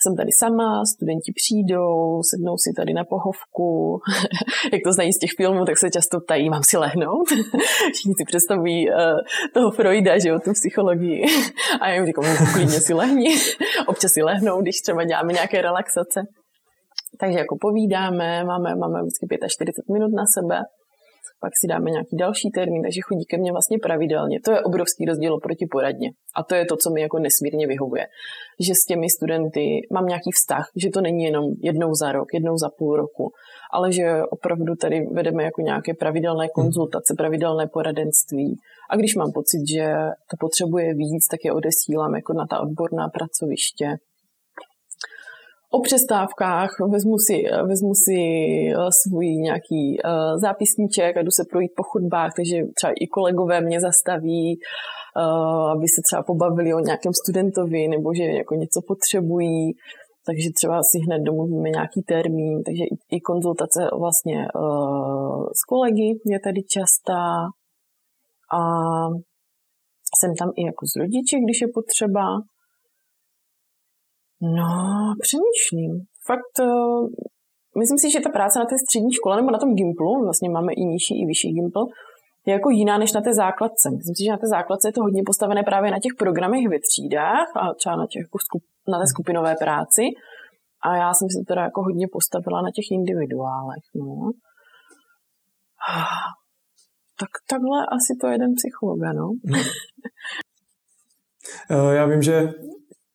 Jsem tady sama, studenti přijdou, sednou si tady na pohovku. (laughs) Jak to znají z těch filmů, tak se často ptají, mám si lehnout? (laughs) Všichni si představují uh, toho Freuda, že jo, tu psychologii. (laughs) A já jim říkám, no, klidně si lehni. Občas si lehnou, když třeba děláme nějaké relaxace. Takže jako povídáme, máme, máme vždycky 45 minut na sebe pak si dáme nějaký další termín, takže chodí ke mně vlastně pravidelně. To je obrovský rozdíl proti poradně. A to je to, co mi jako nesmírně vyhovuje. Že s těmi studenty mám nějaký vztah, že to není jenom jednou za rok, jednou za půl roku, ale že opravdu tady vedeme jako nějaké pravidelné hmm. konzultace, pravidelné poradenství. A když mám pocit, že to potřebuje víc, tak je odesílám jako na ta odborná pracoviště o přestávkách, vezmu si, vezmu si eh, svůj nějaký uh, zápisníček a jdu se projít po chodbách, takže třeba i kolegové mě zastaví, uh, aby se třeba pobavili o nějakém studentovi nebo že jako něco potřebují, takže třeba si hned domluvíme nějaký termín, takže i, konzultace vlastně s kolegy je tady častá a jsem tam i jako s rodiči, když je potřeba. No, přemýšlím. Fakt, uh, myslím si, že ta práce na té střední škole nebo na tom Gimplu, vlastně máme i nižší, i vyšší Gimpl, je jako jiná než na té základce. Myslím si, že na té základce je to hodně postavené právě na těch programech ve třídách a třeba na, těch, jako na té skupinové práci. A já jsem si teda jako hodně postavila na těch individuálech. No. Tak takhle asi to jeden psychologa, no. (laughs) Eh, já vím, že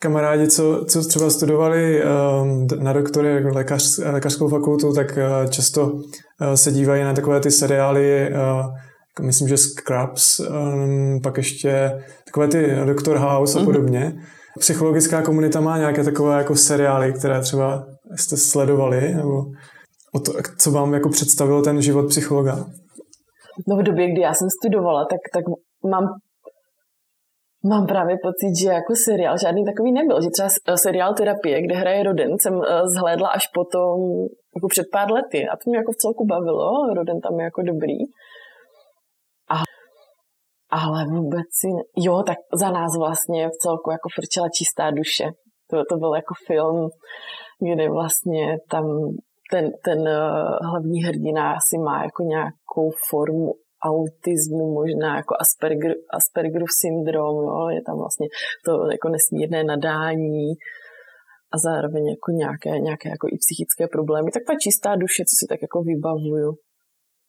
kamarádi, co, co třeba studovali um, na doktory lékař, lékařskou fakultu, tak uh, často uh, se dívají na takové ty seriály, uh, myslím, že Scrubs, um, pak ještě takové ty Doctor House a mhm. podobně. Psychologická komunita má nějaké takové jako seriály, které třeba jste sledovali, nebo o to, co vám jako představil ten život psychologa? No v době, kdy já jsem studovala, tak, tak mám Mám právě pocit, že jako seriál žádný takový nebyl. Že třeba eh, seriál Terapie, kde hraje Roden, jsem eh, zhlédla až potom, jako před pár lety. A to mě jako v celku bavilo. Roden tam je jako dobrý. A, ale vůbec si... Jo, tak za nás vlastně v celku jako frčela čistá duše. To, to byl jako film, kde vlastně tam ten, ten uh, hlavní hrdina si má jako nějakou formu autismu, možná jako Asperger, Aspergerův syndrom, jo? je tam vlastně to jako nesmírné nadání a zároveň jako nějaké, nějaké jako i psychické problémy. Tak ta čistá duše, co si tak jako vybavuju,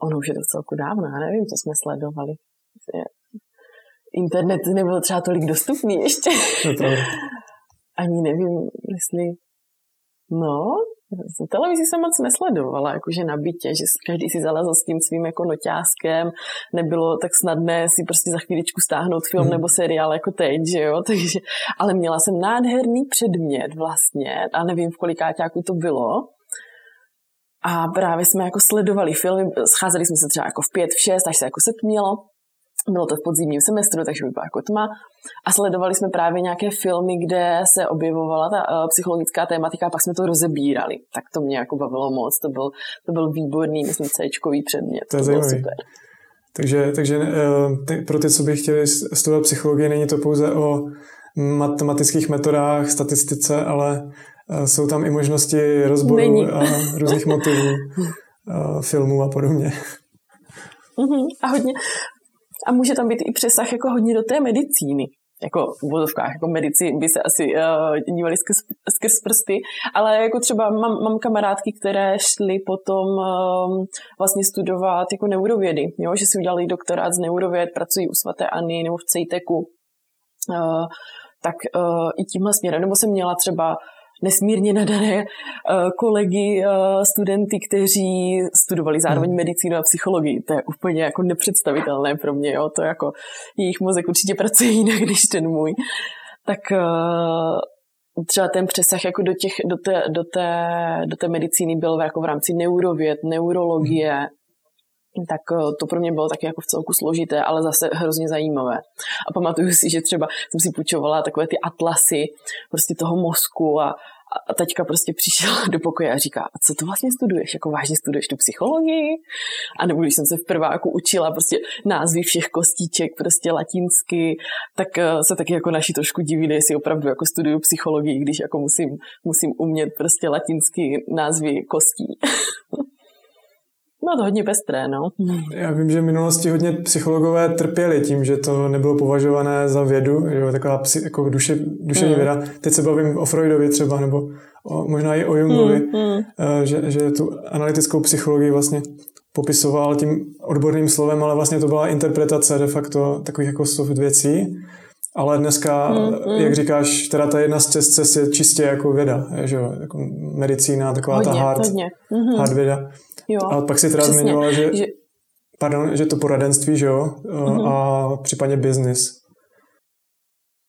ono už je to celku dávno, já nevím, co jsme sledovali. Internet nebyl třeba tolik dostupný ještě. Ani nevím, jestli... No, televizi jsem moc nesledovala, jakože na bytě, že každý si zalezl s tím svým jako noťáskem, nebylo tak snadné si prostě za chvíličku stáhnout film hmm. nebo seriál jako teď, že jo, (laughs) takže, ale měla jsem nádherný předmět vlastně a nevím, v kolikáťáku to bylo, a právě jsme jako sledovali filmy, scházeli jsme se třeba jako v pět, v šest, až se jako setmělo bylo to v podzimním semestru, takže by byla jako tma. A sledovali jsme právě nějaké filmy, kde se objevovala ta uh, psychologická tématika a pak jsme to rozebírali. Tak to mě jako bavilo moc, to byl, to byl výborný, myslím, c předmět. To, to bylo super. Takže, takže uh, ty, pro ty, co by chtěli studovat psychologii, není to pouze o matematických metodách, statistice, ale uh, jsou tam i možnosti rozboru není. a různých motivů, uh, (laughs) filmů a podobně. Uh-huh. A hodně, a může tam být i přesah jako hodně do té medicíny. Jako v vodovkách, jako medici by se asi uh, dívali skrz, skrz prsty, ale jako třeba mám, mám kamarádky, které šly potom uh, vlastně studovat jako neurovědy, jo? že si udělali doktorát z neurověd, pracují u svaté Anny nebo v CEJTEKu. Uh, tak uh, i tímhle směrem. Nebo jsem měla třeba nesmírně nadané eh, kolegy, eh, studenty, kteří studovali zároveň hmm. medicínu a psychologii. To je úplně jako nepředstavitelné pro mě. Jo? To jako jejich mozek určitě pracuje jinak než ten můj. Tak eh, třeba ten přesah jako do, těch, do, té, do, té, do té medicíny byl jako v rámci neurověd, neurologie, tak eh, to pro mě bylo taky jako v celku složité, ale zase hrozně zajímavé. A pamatuju si, že třeba jsem si půjčovala takové ty atlasy prostě toho mozku a, a teďka prostě přišla (laughs) do pokoje a říká, co to vlastně studuješ? Jako vážně studuješ tu psychologii? A nebo když jsem se v prváku učila prostě názvy všech kostiček, prostě latinsky, tak eh, se taky jako naši trošku diví, jestli opravdu jako studuju psychologii, když jako musím, musím umět prostě latinsky názvy kostí. (laughs) No to hodně pestré, no. Já vím, že v minulosti hodně psychologové trpěli tím, že to nebylo považované za vědu, že taková psy, jako duše, duševní mm. věda. Teď se bavím o Freudovi třeba, nebo o, možná i o Jungovi, mm, mm. Že, že tu analytickou psychologii vlastně popisoval tím odborným slovem, ale vlastně to byla interpretace de facto takových jako soft věcí. Ale dneska, mm, mm. jak říkáš, teda ta jedna z cest je čistě jako věda, že jo, jako medicína, taková hodně, ta hard, hodně. Mm-hmm. hard věda. Jo, a pak si teda přesně, zmiňovala, že, že, pardon, že to poradenství, že jo, uh-huh. a případně business.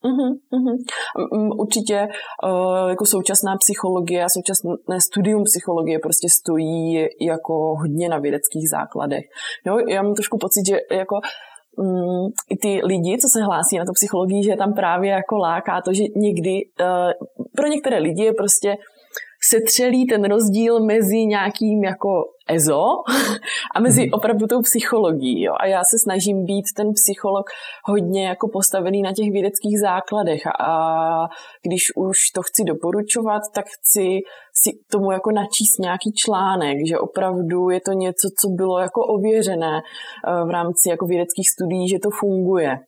Uhum, uhum. Určitě uh, jako současná psychologie a současné studium psychologie prostě stojí jako hodně na vědeckých základech. Jo, já mám trošku pocit, že jako um, i ty lidi, co se hlásí na to psychologii, že tam právě jako láká to, že někdy uh, pro některé lidi je prostě setřelí ten rozdíl mezi nějakým jako EZO a mezi mhm. opravdu tou psychologií. Jo. A já se snažím být ten psycholog hodně jako postavený na těch vědeckých základech a, a když už to chci doporučovat, tak chci si tomu jako načíst nějaký článek, že opravdu je to něco, co bylo jako ověřené eh, v rámci jako vědeckých studií, že to funguje.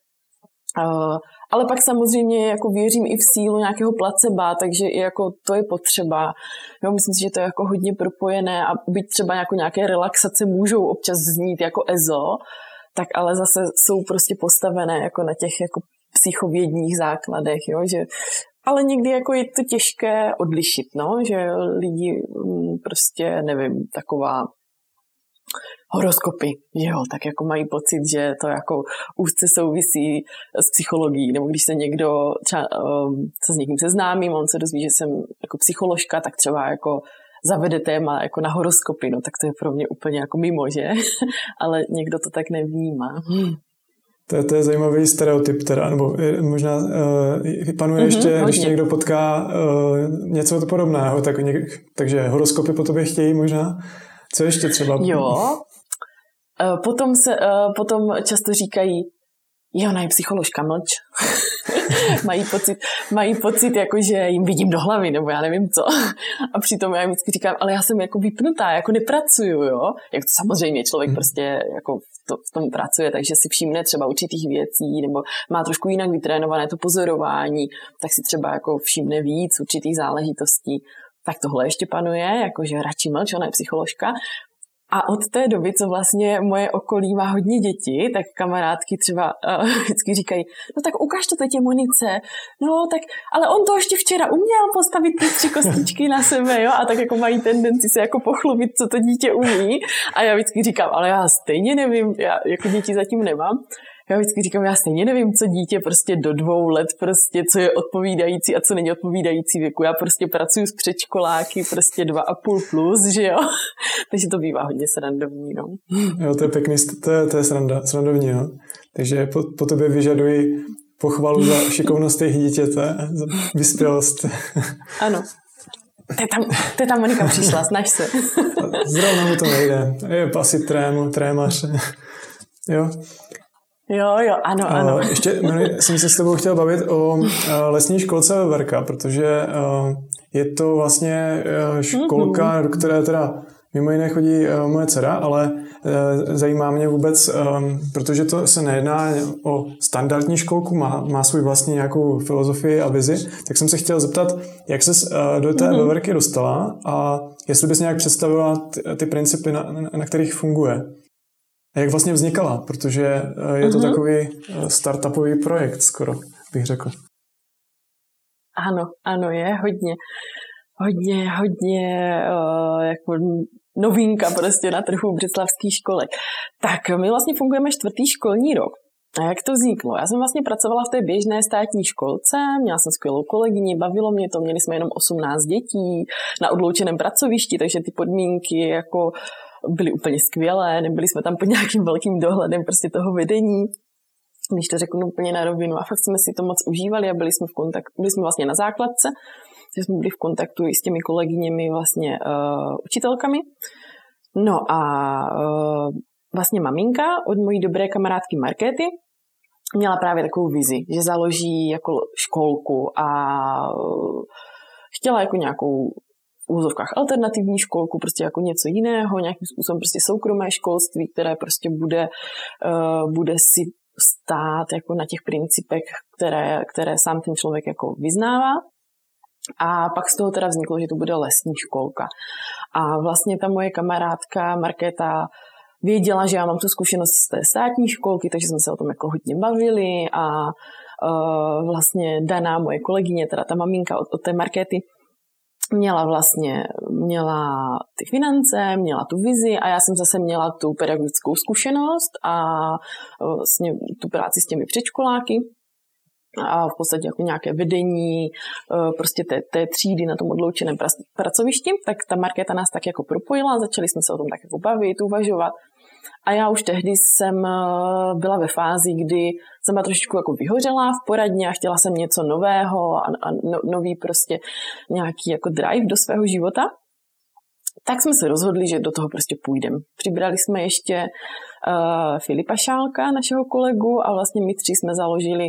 Ale pak samozřejmě jako věřím i v sílu nějakého placeba, takže i jako to je potřeba. Jo, myslím si, že to je jako hodně propojené a byť třeba jako nějaké relaxace můžou občas znít jako EZO, tak ale zase jsou prostě postavené jako na těch jako psychovědních základech, jo, že ale někdy jako je to těžké odlišit, no, že lidi mm, prostě, nevím, taková horoskopy, jo, tak jako mají pocit, že to jako úzce souvisí s psychologií, nebo když se někdo třeba, um, se s někým seznámím, on se dozví, že jsem jako psycholožka, tak třeba jako zavede téma jako na horoskopy, no tak to je pro mě úplně jako mimo, že? (laughs) Ale někdo to tak nevnímá. To je, to je zajímavý stereotyp teda, nebo možná uh, panuje mm-hmm, ještě, hodně. když někdo potká uh, něco podobného, tak něk, takže horoskopy po tobě chtějí možná. Co ještě třeba? Jo, Eh, potom, se, eh, potom často říkají, jo, ona je psycholožka, mlč. (laughs) mají, pocit, mají pocit, jako, že jim vidím do hlavy, nebo já nevím co. A přitom já vždycky říkám, ale já jsem jako vypnutá, jako nepracuju, jo. Jak to samozřejmě člověk hmm. prostě jako v, to, v tom pracuje, takže si všimne třeba určitých věcí, nebo má trošku jinak vytrénované to pozorování, tak si třeba jako všimne víc určitých záležitostí tak tohle ještě panuje, jakože radši mlč, ona je psycholožka. A od té doby, co vlastně moje okolí má hodně dětí, tak kamarádky třeba uh, (laughs) vždycky říkají, no tak ukáž to teď Monice, no tak, ale on to ještě včera uměl postavit ty tři kostičky na sebe, jo, a tak jako mají tendenci se jako pochlubit, co to dítě umí. A já vždycky říkám, ale já stejně nevím, já jako děti zatím nemám, já vždycky říkám, já stejně nevím, co dítě prostě do dvou let prostě, co je odpovídající a co není odpovídající věku. Já prostě pracuji s předškoláky prostě dva a půl plus, že jo. (laughs) Takže to bývá hodně srandovní, no. Jo, to je pěkný, to je, to je sranda, srandovní, no. Takže po, po tobě vyžaduji pochvalu za šikovnost jejich dítěte, za vyspělost. (laughs) Ano, to je tam, to je tam Monika přišla, (laughs) snaž se. Zrovna mu to nejde. Je asi trému, trémař. Jo. Jo, jo, ano, ano. Uh, ještě (laughs) jsem se s tebou chtěl bavit o uh, lesní školce Verka, protože uh, je to vlastně uh, školka, mm-hmm. do které teda mimo jiné chodí uh, moje dcera, ale uh, zajímá mě vůbec, um, protože to se nejedná o standardní školku, má, má svůj vlastní nějakou filozofii a vizi, tak jsem se chtěl zeptat, jak se uh, do té mm-hmm. Veverky dostala a jestli bys nějak představila ty, ty principy, na, na kterých funguje. A jak vlastně vznikala? Protože eh, je to uh-huh. takový eh, startupový projekt skoro, bych řekl. Ano, ano, je hodně, hodně, hodně uh, jako novinka prostě na trhu břeclavských školek. Tak my vlastně fungujeme čtvrtý školní rok. A jak to vzniklo? Já jsem vlastně pracovala v té běžné státní školce, měla jsem skvělou kolegyni, bavilo mě to, měli jsme jenom 18 dětí na odloučeném pracovišti, takže ty podmínky jako byly úplně skvělé, nebyli jsme tam pod nějakým velkým dohledem prostě toho vedení, když to řeknu úplně na rovinu. A fakt jsme si to moc užívali a byli jsme v kontaktu, byli jsme vlastně na základce, že jsme byli v kontaktu i s těmi kolegyněmi vlastně uh, učitelkami. No a uh, vlastně maminka od mojí dobré kamarádky Markéty měla právě takovou vizi, že založí jako školku a uh, chtěla jako nějakou úzovkách alternativní školku, prostě jako něco jiného, nějakým způsobem prostě soukromé školství, které prostě bude, uh, bude si stát jako na těch principech, které, které sám ten člověk jako vyznává. A pak z toho teda vzniklo, že to bude lesní školka. A vlastně ta moje kamarádka Markéta věděla, že já mám tu zkušenost z té státní školky, takže jsme se o tom jako hodně bavili a uh, vlastně Daná, moje kolegyně, teda ta maminka od, od té Markéty, měla vlastně měla ty finance, měla tu vizi a já jsem zase měla tu pedagogickou zkušenost a vlastně tu práci s těmi předškoláky a v podstatě jako nějaké vedení e, prostě té, té třídy na tom odloučeném pracovišti, tak ta Markéta nás tak jako propojila, začali jsme se o tom tak jako bavit, uvažovat a já už tehdy jsem eh, byla ve fázi, kdy jsem byla trošičku jako vyhořela v poradně a chtěla jsem něco nového a, a no, nový prostě nějaký jako drive do svého života. Tak jsme se rozhodli, že do toho prostě půjdeme. Přibrali jsme ještě uh, Filipa Šálka, našeho kolegu, a vlastně my tři jsme založili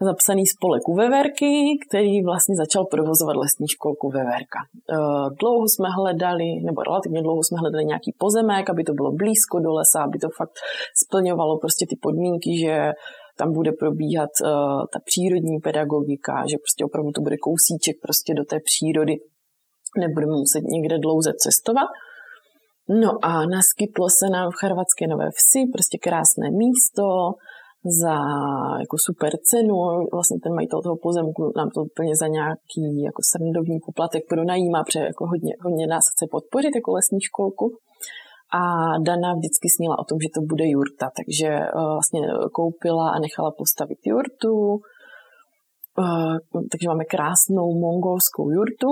zapsaný spolek u Veverky, který vlastně začal provozovat lesní školku Veverka. Eh, dlouho jsme hledali, nebo relativně dlouho jsme hledali nějaký pozemek, aby to bylo blízko do lesa, aby to fakt splňovalo prostě ty podmínky, že tam bude probíhat uh, ta přírodní pedagogika, že prostě opravdu to bude kousíček prostě do té přírody, nebudeme muset někde dlouze cestovat. No a naskytlo se nám v Charvatské Nové Vsi prostě krásné místo, za jako super cenu. Vlastně ten majitel toho pozemku nám to úplně za nějaký jako srandovní poplatek pronajímá, protože jako hodně, hodně nás chce podpořit jako lesní školku. A Dana vždycky snila o tom, že to bude jurta, takže uh, vlastně koupila a nechala postavit jurtu. Uh, takže máme krásnou mongolskou jurtu,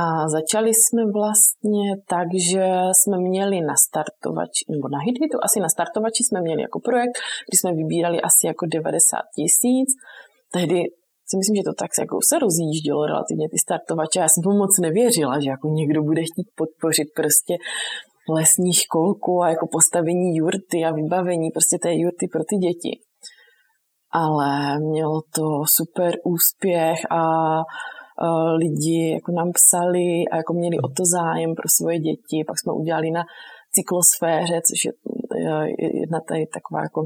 a začali jsme vlastně tak, že jsme měli na startovači, nebo na HitHitu, asi na startovači jsme měli jako projekt, kdy jsme vybírali asi jako 90 tisíc. Tehdy si myslím, že to tak jako se rozjíždělo relativně ty startovače. Já jsem tomu moc nevěřila, že jako někdo bude chtít podpořit prostě lesní školku a jako postavení jurty a vybavení prostě té jurty pro ty děti. Ale mělo to super úspěch a lidi jako nám psali a jako měli o to zájem pro svoje děti. Pak jsme udělali na cyklosféře, což je jedna tady taková jako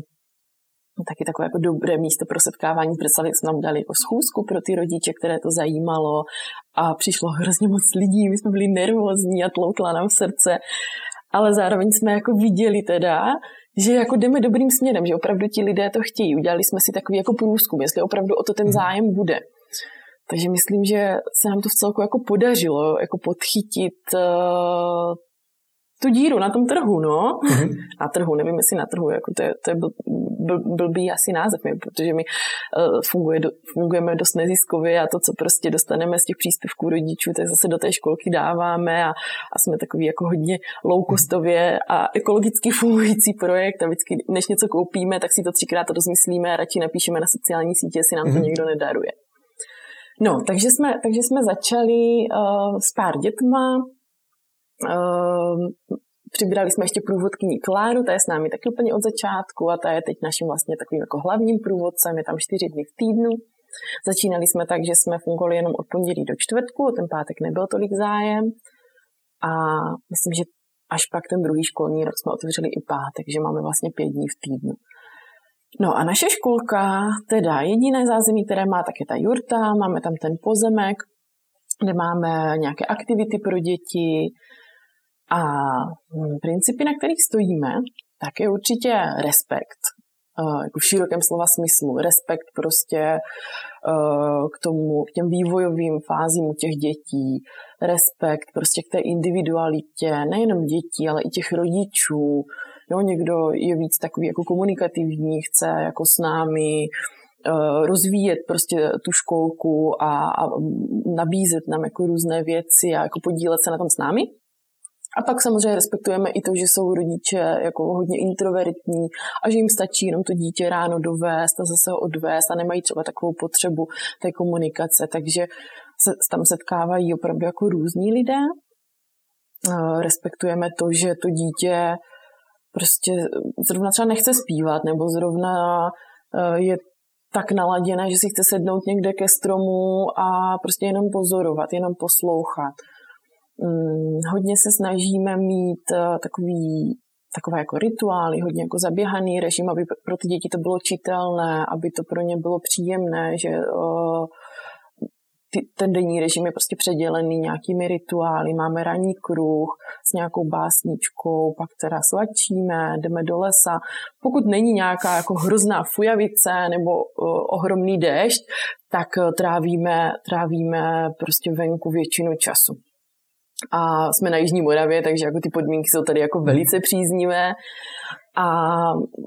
taky takové jako dobré místo pro setkávání. Představili jsme nám dali jako schůzku pro ty rodiče, které to zajímalo a přišlo hrozně moc lidí, my jsme byli nervózní a tloukla nám srdce, ale zároveň jsme jako viděli teda, že jako jdeme dobrým směrem, že opravdu ti lidé to chtějí. Udělali jsme si takový jako průzkum, jestli opravdu o to ten mhm. zájem bude. Takže myslím, že se nám to v celku jako podařilo jako podchytit uh, tu díru na tom trhu, no. Mm-hmm. Na trhu, nevím, jestli na trhu, jako to je, to je bl, bl, blbý asi název, protože my uh, funguje, do, fungujeme dost neziskově a to, co prostě dostaneme z těch příspěvků rodičů, tak zase do té školky dáváme a, a jsme takový jako hodně low-costově a ekologicky fungující projekt a vždycky, než něco koupíme, tak si to třikrát rozmyslíme a radši napíšeme na sociální sítě, jestli nám to mm-hmm. někdo nedaruje. No, takže jsme, takže jsme začali uh, s pár dětma. Uh, přibrali jsme ještě průvodkyní Kláru, ta je s námi taky úplně od začátku a ta je teď naším vlastně takovým jako hlavním průvodcem, je tam čtyři dny v týdnu. Začínali jsme tak, že jsme fungovali jenom od pondělí do čtvrtku, ten pátek nebyl tolik zájem a myslím, že až pak ten druhý školní rok jsme otevřeli i pátek, že máme vlastně pět dní v týdnu. No a naše školka, teda jediné zázemí, které má, tak je ta jurta, máme tam ten pozemek, kde máme nějaké aktivity pro děti a hm, principy, na kterých stojíme, tak je určitě respekt, eh, jako v širokém slova smyslu. Respekt prostě eh, k tomu, k těm vývojovým fázím u těch dětí, respekt prostě k té individualitě, nejenom dětí, ale i těch rodičů, Jo, někdo je víc takový jako komunikativní, chce jako s námi uh, rozvíjet prostě tu školku a, a nabízet nám jako různé věci a jako podílet se na tom s námi. A pak samozřejmě respektujeme i to, že jsou rodiče jako hodně introvertní a že jim stačí jenom to dítě ráno dovést a zase ho odvést a nemají třeba takovou potřebu té komunikace. Takže se tam setkávají opravdu jako různí lidé. Respektujeme to, že to dítě prostě zrovna třeba nechce zpívat nebo zrovna e, je tak naladěné, že si chce sednout někde ke stromu a prostě jenom pozorovat, jenom poslouchat. Hmm, hodně se snažíme mít e, takový, takové jako rituály, hodně jako zaběhaný režim, aby pro ty děti to bylo čitelné, aby to pro ně bylo příjemné, že uh, ty, ten denní režim je prostě předělený nějakými rituály. Máme ranní kruh s nějakou básničkou, pak teda svačíme, jdeme do lesa. Pokud není nějaká jako hrozná fujavice nebo uh, ohromný déšť, tak uh, trávíme, trávíme prostě venku většinu času. A jsme na Jižní Moravě, takže jako ty podmínky jsou tady jako velice příznivé. A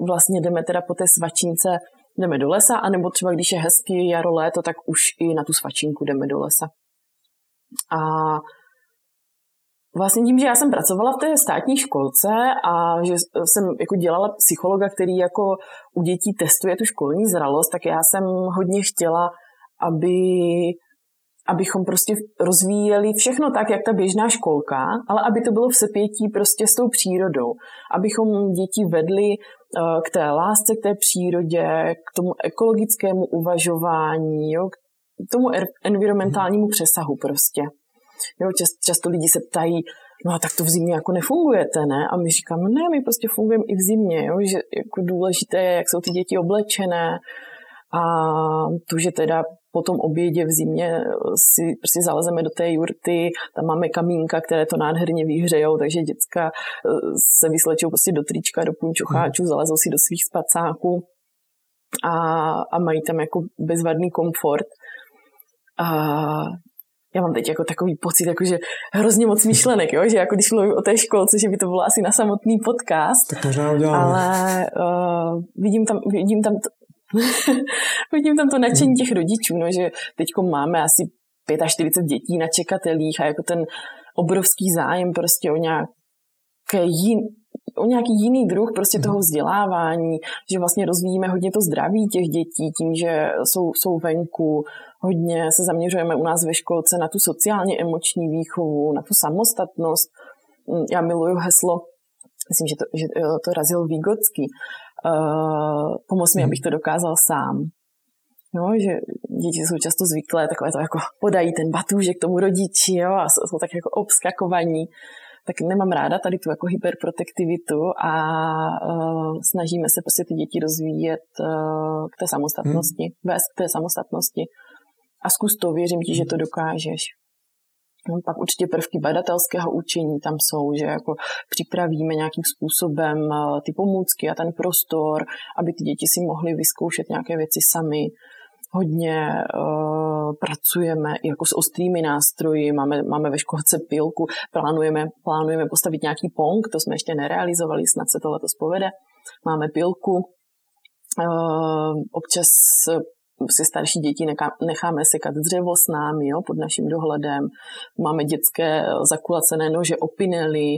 vlastně jdeme teda po té svačínce jdeme do lesa, anebo třeba když je hezký jaro, léto, tak už i na tu svačinku jdeme do lesa. A Vlastně tím, že já jsem pracovala v té státní školce a že jsem jako dělala psychologa, který jako u dětí testuje tu školní zralost, tak já jsem hodně chtěla, aby abychom prostě rozvíjeli všechno tak, jak ta běžná školka, ale aby to bylo v sepětí prostě s tou přírodou. Abychom děti vedli eh, k té lásce, k té přírodě, k tomu ekologickému uvažování, jo, k tomu environmentálnímu přesahu prostě. Jo, často, často lidi se ptají, no a tak to v zimě jako nefungujete, ne? A my říkáme, ne, my prostě fungujeme i v zimě, jo, že jako důležité je, jak jsou ty děti oblečené, a to, že teda po tom obědě v zimě si prostě zalezeme do té jurty, tam máme kamínka, které to nádherně vyhřejou, takže děcka eh, se vyslečou prostě do trička, do punčocháčů, zalezou si do svých spacáků a, a mají tam jako bezvadný komfort. A já mám teď jako takový pocit, jako že hrozně moc myšlenek, jo? že jako když mluvím o té školce, že by to bylo asi na samotný podcast. Tak možná uděláme. Ale uh, vidím tam, vidím tam (laughs) Vidím tam to nadšení těch rodičů, no, že teď máme asi 45 dětí na čekatelích a jako ten obrovský zájem prostě o nějaké jin, o nějaký jiný druh prostě toho vzdělávání, že vlastně rozvíjíme hodně to zdraví těch dětí tím, že jsou, jsou venku, hodně se zaměřujeme u nás ve školce na tu sociálně emoční výchovu, na tu samostatnost. Já miluju heslo, myslím, že to, že to razil Výgocký, uh, pomoz mi, abych to dokázal sám. No, že děti jsou často zvyklé takové to jako podají ten batůžek tomu rodiči jo, a jsou, jsou tak jako obskakovaní. Tak nemám ráda tady tu jako hyperprotektivitu a uh, snažíme se prostě ty děti rozvíjet uh, k té samostatnosti, hmm. vést k té samostatnosti. A zkus to, věřím ti, že to dokážeš. No, pak určitě prvky badatelského učení tam jsou, že jako připravíme nějakým způsobem eh, ty pomůcky a ten prostor, aby ty děti si mohly vyzkoušet nějaké věci sami. Hodně uh, pracujeme jako s ostrými nástroji, máme, máme ve školce pilku, plánujeme, plánujeme postavit nějaký pong, to jsme ještě nerealizovali, snad se to letos povede. Máme pilku, Uh, občas si starší děti necháme sekat dřevo s námi jo, pod naším dohledem. Máme dětské eh, zakulacené nože opinely,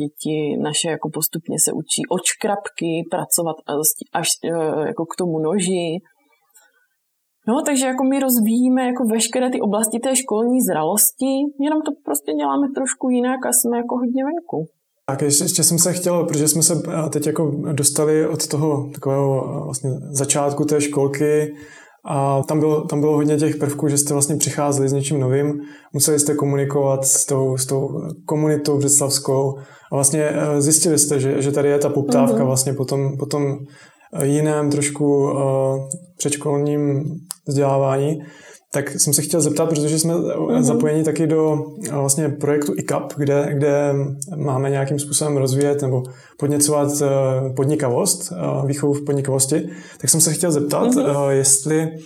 děti naše jako postupně se učí očkrapky, pracovat eh, až eh, jako k tomu noži. No, takže jako my rozvíjíme jako veškeré ty oblasti té školní zralosti, jenom to prostě děláme trošku jinak a jsme jako hodně venku. Tak ještě, ještě jsem se chtěl, protože jsme se teď jako dostali od toho takového vlastně začátku té školky a tam bylo, tam bylo hodně těch prvků, že jste vlastně přicházeli s něčím novým, museli jste komunikovat s tou, s tou komunitou břeclavskou a vlastně eh, zjistili jste, že, že tady je ta poptávka mm-hmm. vlastně po tom, po tom eh, jiném trošku uh, předškolním vzdělávání. Tak jsem se chtěl zeptat, protože jsme mm-hmm. zapojeni taky do vlastně projektu ICAP, kde, kde máme nějakým způsobem rozvíjet nebo podněcovat podnikavost, výchovu v podnikavosti, tak jsem se chtěl zeptat, mm-hmm. jestli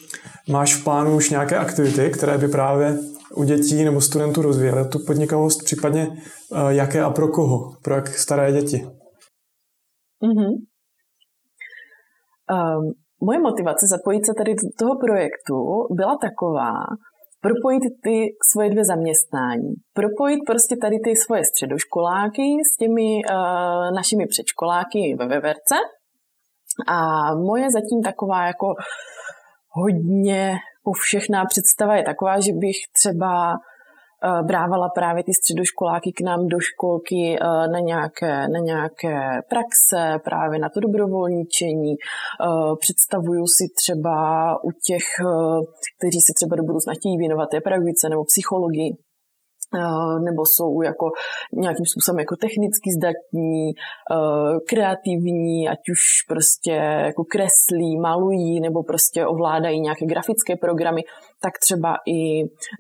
máš v plánu už nějaké aktivity, které by právě u dětí nebo studentů rozvíjely tu podnikavost, případně jaké a pro koho, pro jak staré děti? Mm-hmm. Um, moje motivace zapojit se tady do toho projektu byla taková, propojit ty svoje dvě zaměstnání. Propojit prostě tady ty svoje středoškoláky s těmi uh, našimi předškoláky ve Veverce. A moje zatím taková jako hodně povšechná představa je taková, že bych třeba brávala právě ty středoškoláky k nám do školky eh, na nějaké, na nějaké praxe, právě na to dobrovolničení. Eh, představuju si třeba u těch, kteří se třeba do budoucna chtějí věnovat té pedagogice nebo psychologii, nebo jsou jako nějakým způsobem jako technicky zdatní, kreativní, ať už prostě jako kreslí, malují, nebo prostě ovládají nějaké grafické programy, tak třeba i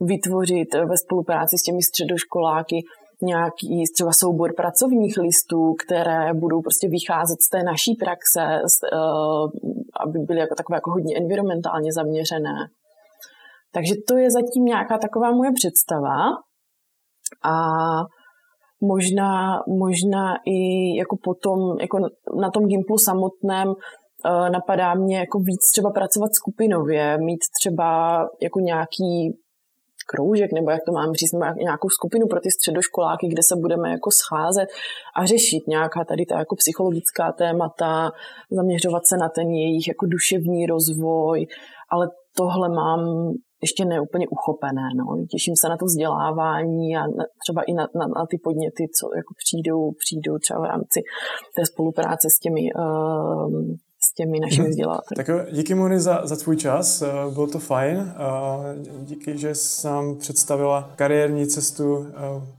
vytvořit ve spolupráci s těmi středoškoláky nějaký třeba soubor pracovních listů, které budou prostě vycházet z té naší praxe, aby byly jako takové jako hodně environmentálně zaměřené. Takže to je zatím nějaká taková moje představa. A možná, možná i jako potom, jako na tom Gimplu samotném napadá mě jako víc třeba pracovat skupinově, mít třeba jako nějaký kroužek, nebo jak to mám říct, nějakou skupinu pro ty středoškoláky, kde se budeme jako scházet a řešit nějaká tady ta jako psychologická témata, zaměřovat se na ten jejich jako duševní rozvoj, ale tohle mám ještě neúplně uchopené. No. Těším se na to vzdělávání a na, třeba i na, na, na ty podněty, co jako přijdou, přijdou třeba v rámci té spolupráce s těmi uh, s těmi našimi mhm. vzdělavateli. Tak jo, díky Moni za, za tvůj čas, eh, bylo to fajn. Eh, díky, že jsi nám představila kariérní cestu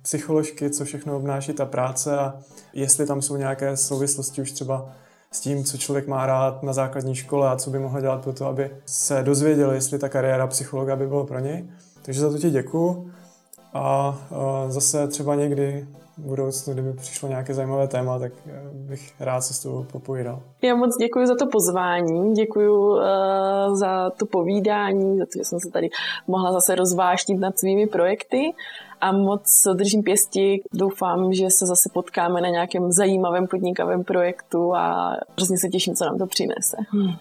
psycholožky, co všechno obnáší ta práce a jestli tam jsou nějaké souvislosti už třeba s tím, co člověk má rád na základní škole a co by mohl dělat pro to, aby se dozvěděl, jestli ta kariéra psychologa by byla pro něj. Takže za to ti děkuju a zase třeba někdy v budoucnu, kdyby přišlo nějaké zajímavé téma, tak eh, bych rád se s tebou popovídal. Já moc děkuji za to pozvání, děkuji uh, za to povídání, za to, že jsem se tady mohla zase rozvášnit nad svými projekty a moc držím pěsti. Doufám, že se zase potkáme na nějakém zajímavém podnikavém projektu a hrozně se těším, co nám to přinese. Hmm.